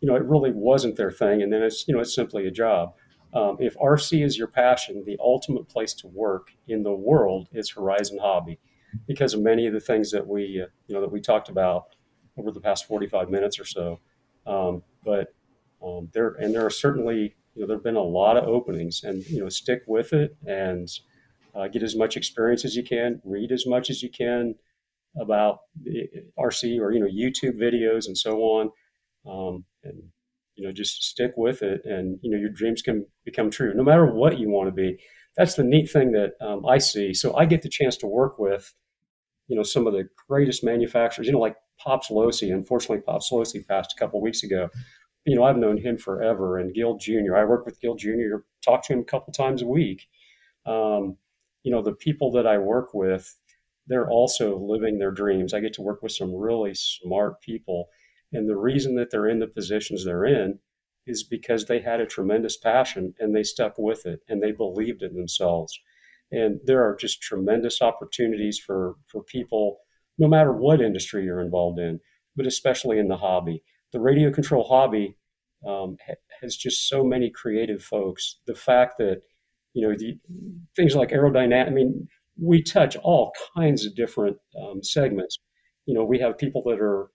you know it really wasn't their thing, and then it's you know it's simply a job. Um, if RC is your passion, the ultimate place to work in the world is Horizon Hobby, because of many of the things that we uh, you know that we talked about over the past 45 minutes or so. Um, but um, there and there are certainly you know, there have been a lot of openings, and you know, stick with it and uh, get as much experience as you can, read as much as you can about RC or you know YouTube videos and so on, um, and you know just stick with it, and you know your dreams can become true, no matter what you want to be. That's the neat thing that um, I see. So I get the chance to work with, you know, some of the greatest manufacturers. You know, like Pops Losi. Unfortunately, Pops Losi passed a couple weeks ago you know, I've known him forever. And Gil Jr., I work with Gil Jr., talk to him a couple times a week. Um, you know, the people that I work with, they're also living their dreams. I get to work with some really smart people. And the reason that they're in the positions they're in is because they had a tremendous passion and they stuck with it and they believed in themselves. And there are just tremendous opportunities for, for people, no matter what industry you're involved in, but especially in the hobby the radio control hobby um, ha- has just so many creative folks. The fact that you know the things like aerodynamic. I mean, we touch all kinds of different um, segments. You know, we have people that are,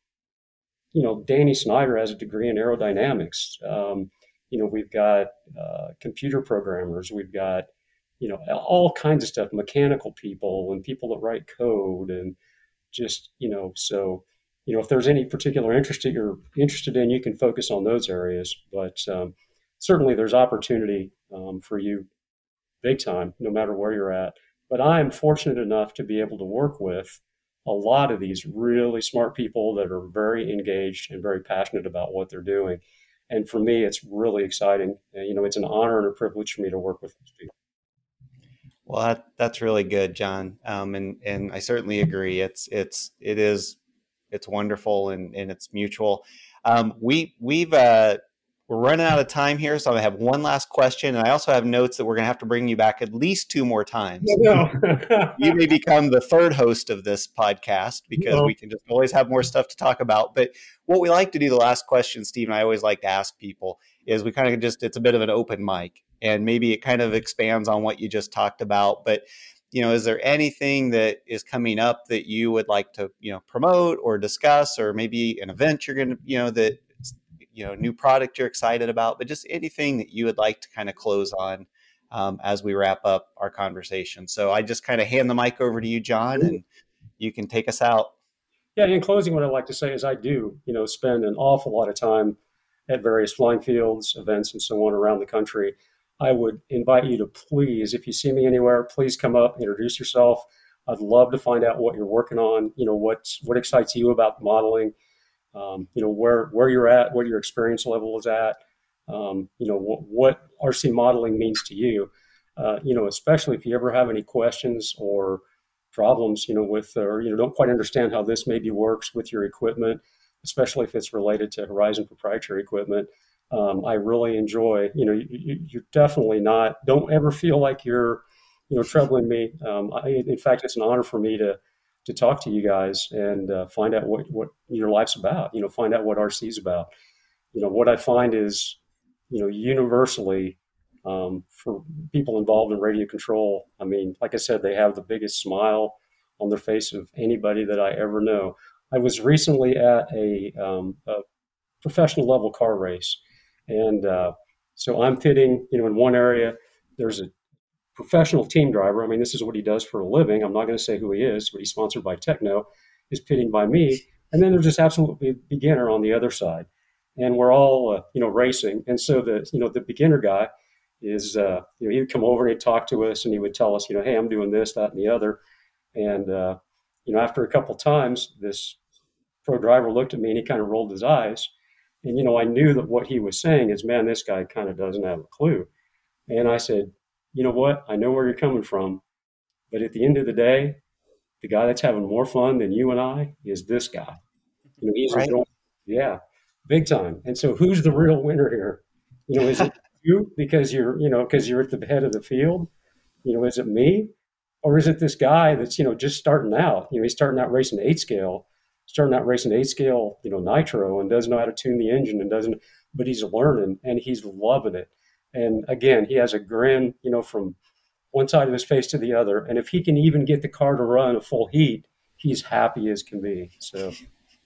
you know, Danny Snyder has a degree in aerodynamics. Um, you know, we've got uh, computer programmers. We've got you know all kinds of stuff, mechanical people and people that write code and just you know so you know, if there's any particular interest that you're interested in, you can focus on those areas. But um, certainly there's opportunity um, for you big time, no matter where you're at. But I'm fortunate enough to be able to work with a lot of these really smart people that are very engaged and very passionate about what they're doing. And for me, it's really exciting. You know, it's an honor and a privilege for me to work with these people. Well, that, that's really good, John. Um, and and I certainly agree. It's it's it is it's wonderful and, and it's mutual. Um, we we've uh, we're running out of time here, so I have one last question, and I also have notes that we're going to have to bring you back at least two more times. No. you may become the third host of this podcast because no. we can just always have more stuff to talk about. But what we like to do, the last question, Steve, and I always like to ask people, is we kind of just it's a bit of an open mic, and maybe it kind of expands on what you just talked about, but you know is there anything that is coming up that you would like to you know promote or discuss or maybe an event you're going to you know that you know new product you're excited about but just anything that you would like to kind of close on um, as we wrap up our conversation? So i just kind of hand the mic over to you john and you can take us out. Yeah in closing what i'd like to say is i do you know spend an awful lot of time at various flying fields events and so on around the country i would invite you to please if you see me anywhere please come up introduce yourself i'd love to find out what you're working on you know what what excites you about modeling um, you know where where you're at, what your experience level is at, um, you know what, what, RC modeling means to you. Uh, you know, especially if you ever have any questions or problems, you know, with or you know don't quite understand how this maybe works with your equipment, especially if it's related to Horizon proprietary equipment. Um, I really enjoy. You know, you, you're definitely not. Don't ever feel like you're, you know, troubling me. Um, I, in fact, it's an honor for me to to talk to you guys and uh, find out what, what your life's about, you know, find out what RC is about. You know, what I find is, you know, universally um, for people involved in radio control, I mean, like I said, they have the biggest smile on their face of anybody that I ever know. I was recently at a, um, a professional level car race. And uh, so I'm pitting, you know, in one area, there's a professional team driver, I mean, this is what he does for a living. I'm not going to say who he is, but he's sponsored by Tekno, is pitting by me. And then there's this absolute beginner on the other side. And we're all, uh, you know, racing. And so the, you know, the beginner guy is, uh, you know, he would come over and he'd talk to us and he would tell us, you know, hey, I'm doing this, that, and the other. And, uh, you know, after a couple times, this pro driver looked at me and he kind of rolled his eyes. And, you know, I knew that what he was saying is, man, this guy kind of doesn't have a clue. And I said, you know what? I know where you're coming from. But at the end of the day, the guy that's having more fun than you and I is this guy. You know, he's right. enjoying, yeah, big time. And so who's the real winner here? You know, is it you because you're, you know, because you're at the head of the field? You know, is it me? Or is it this guy that's, you know, just starting out? You know, he's starting out racing eight scale, starting out racing eight scale, you know, nitro and doesn't know how to tune the engine and doesn't, but he's learning and he's loving it. And again, he has a grin, you know, from one side of his face to the other. And if he can even get the car to run a full heat, he's happy as can be. So,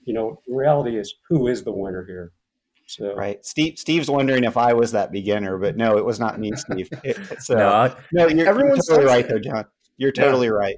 you know, reality is who is the winner here? So right, Steve. Steve's wondering if I was that beginner, but no, it was not me, Steve. It, so no, no, you're, everyone's you're totally right there, John. You're totally yeah. right.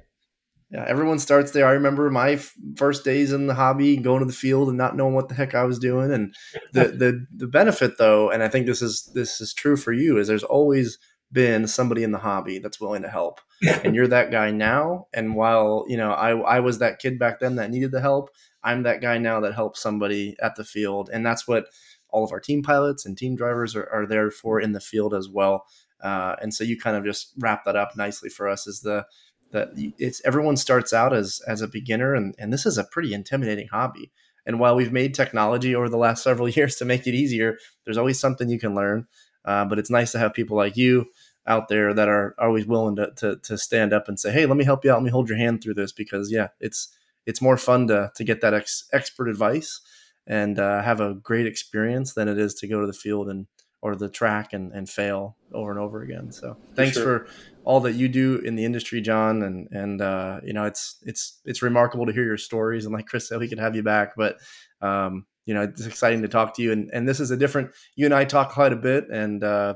Yeah, everyone starts there. I remember my f- first days in the hobby, going to the field and not knowing what the heck I was doing. And the the the benefit, though, and I think this is this is true for you, is there's always been somebody in the hobby that's willing to help, and you're that guy now. And while you know I I was that kid back then that needed the help, I'm that guy now that helps somebody at the field, and that's what all of our team pilots and team drivers are, are there for in the field as well. Uh, and so you kind of just wrap that up nicely for us as the that it's everyone starts out as as a beginner and, and this is a pretty intimidating hobby and while we've made technology over the last several years to make it easier there's always something you can learn uh, but it's nice to have people like you out there that are always willing to, to, to stand up and say hey let me help you out let me hold your hand through this because yeah it's it's more fun to to get that ex, expert advice and uh, have a great experience than it is to go to the field and or the track and, and fail over and over again. So thanks for, sure. for all that you do in the industry, John. And, and, uh, you know, it's, it's, it's remarkable to hear your stories. And like Chris said, we could have you back, but, um, you know, it's exciting to talk to you. And, and this is a different, you and I talk quite a bit and, uh,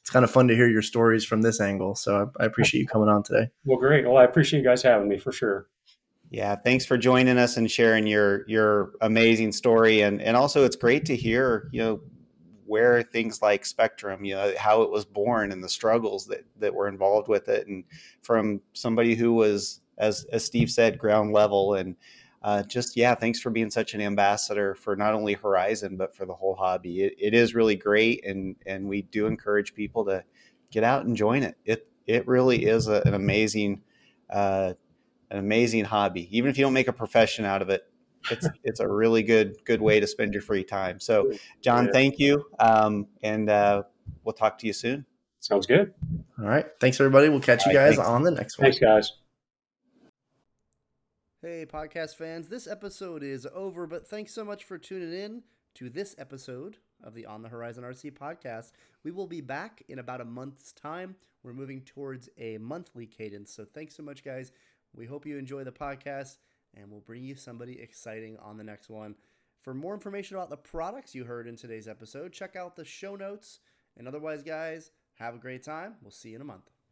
it's kind of fun to hear your stories from this angle. So I, I appreciate you coming on today. Well, great. Well, I appreciate you guys having me for sure. Yeah, thanks for joining us and sharing your your amazing story and and also it's great to hear, you know, where things like Spektrum, you know, how it was born and the struggles that that were involved with it, and from somebody who was, as as Steve said, ground level, and uh, just yeah, thanks for being such an ambassador for not only Horizon but for the whole hobby. It, it is really great, and and we do encourage people to get out and join it. It it really is a, an amazing. Uh, an amazing hobby. Even if you don't make a profession out of it, it's it's a really good good way to spend your free time. So, John, yeah. thank you, um, and uh, we'll talk to you soon. Sounds good. All right, thanks everybody. We'll catch All you guys right, on the next one. Thanks, guys. Hey, podcast fans! This episode is over, but thanks so much for tuning in to this episode of the On the Horizon RC podcast. We will be back in about a month's time. We're moving towards a monthly cadence. So thanks so much, guys. We hope you enjoy the podcast and we'll bring you somebody exciting on the next one. For more information about the products you heard in today's episode, check out the show notes. And otherwise, guys, have a great time. We'll see you in a month.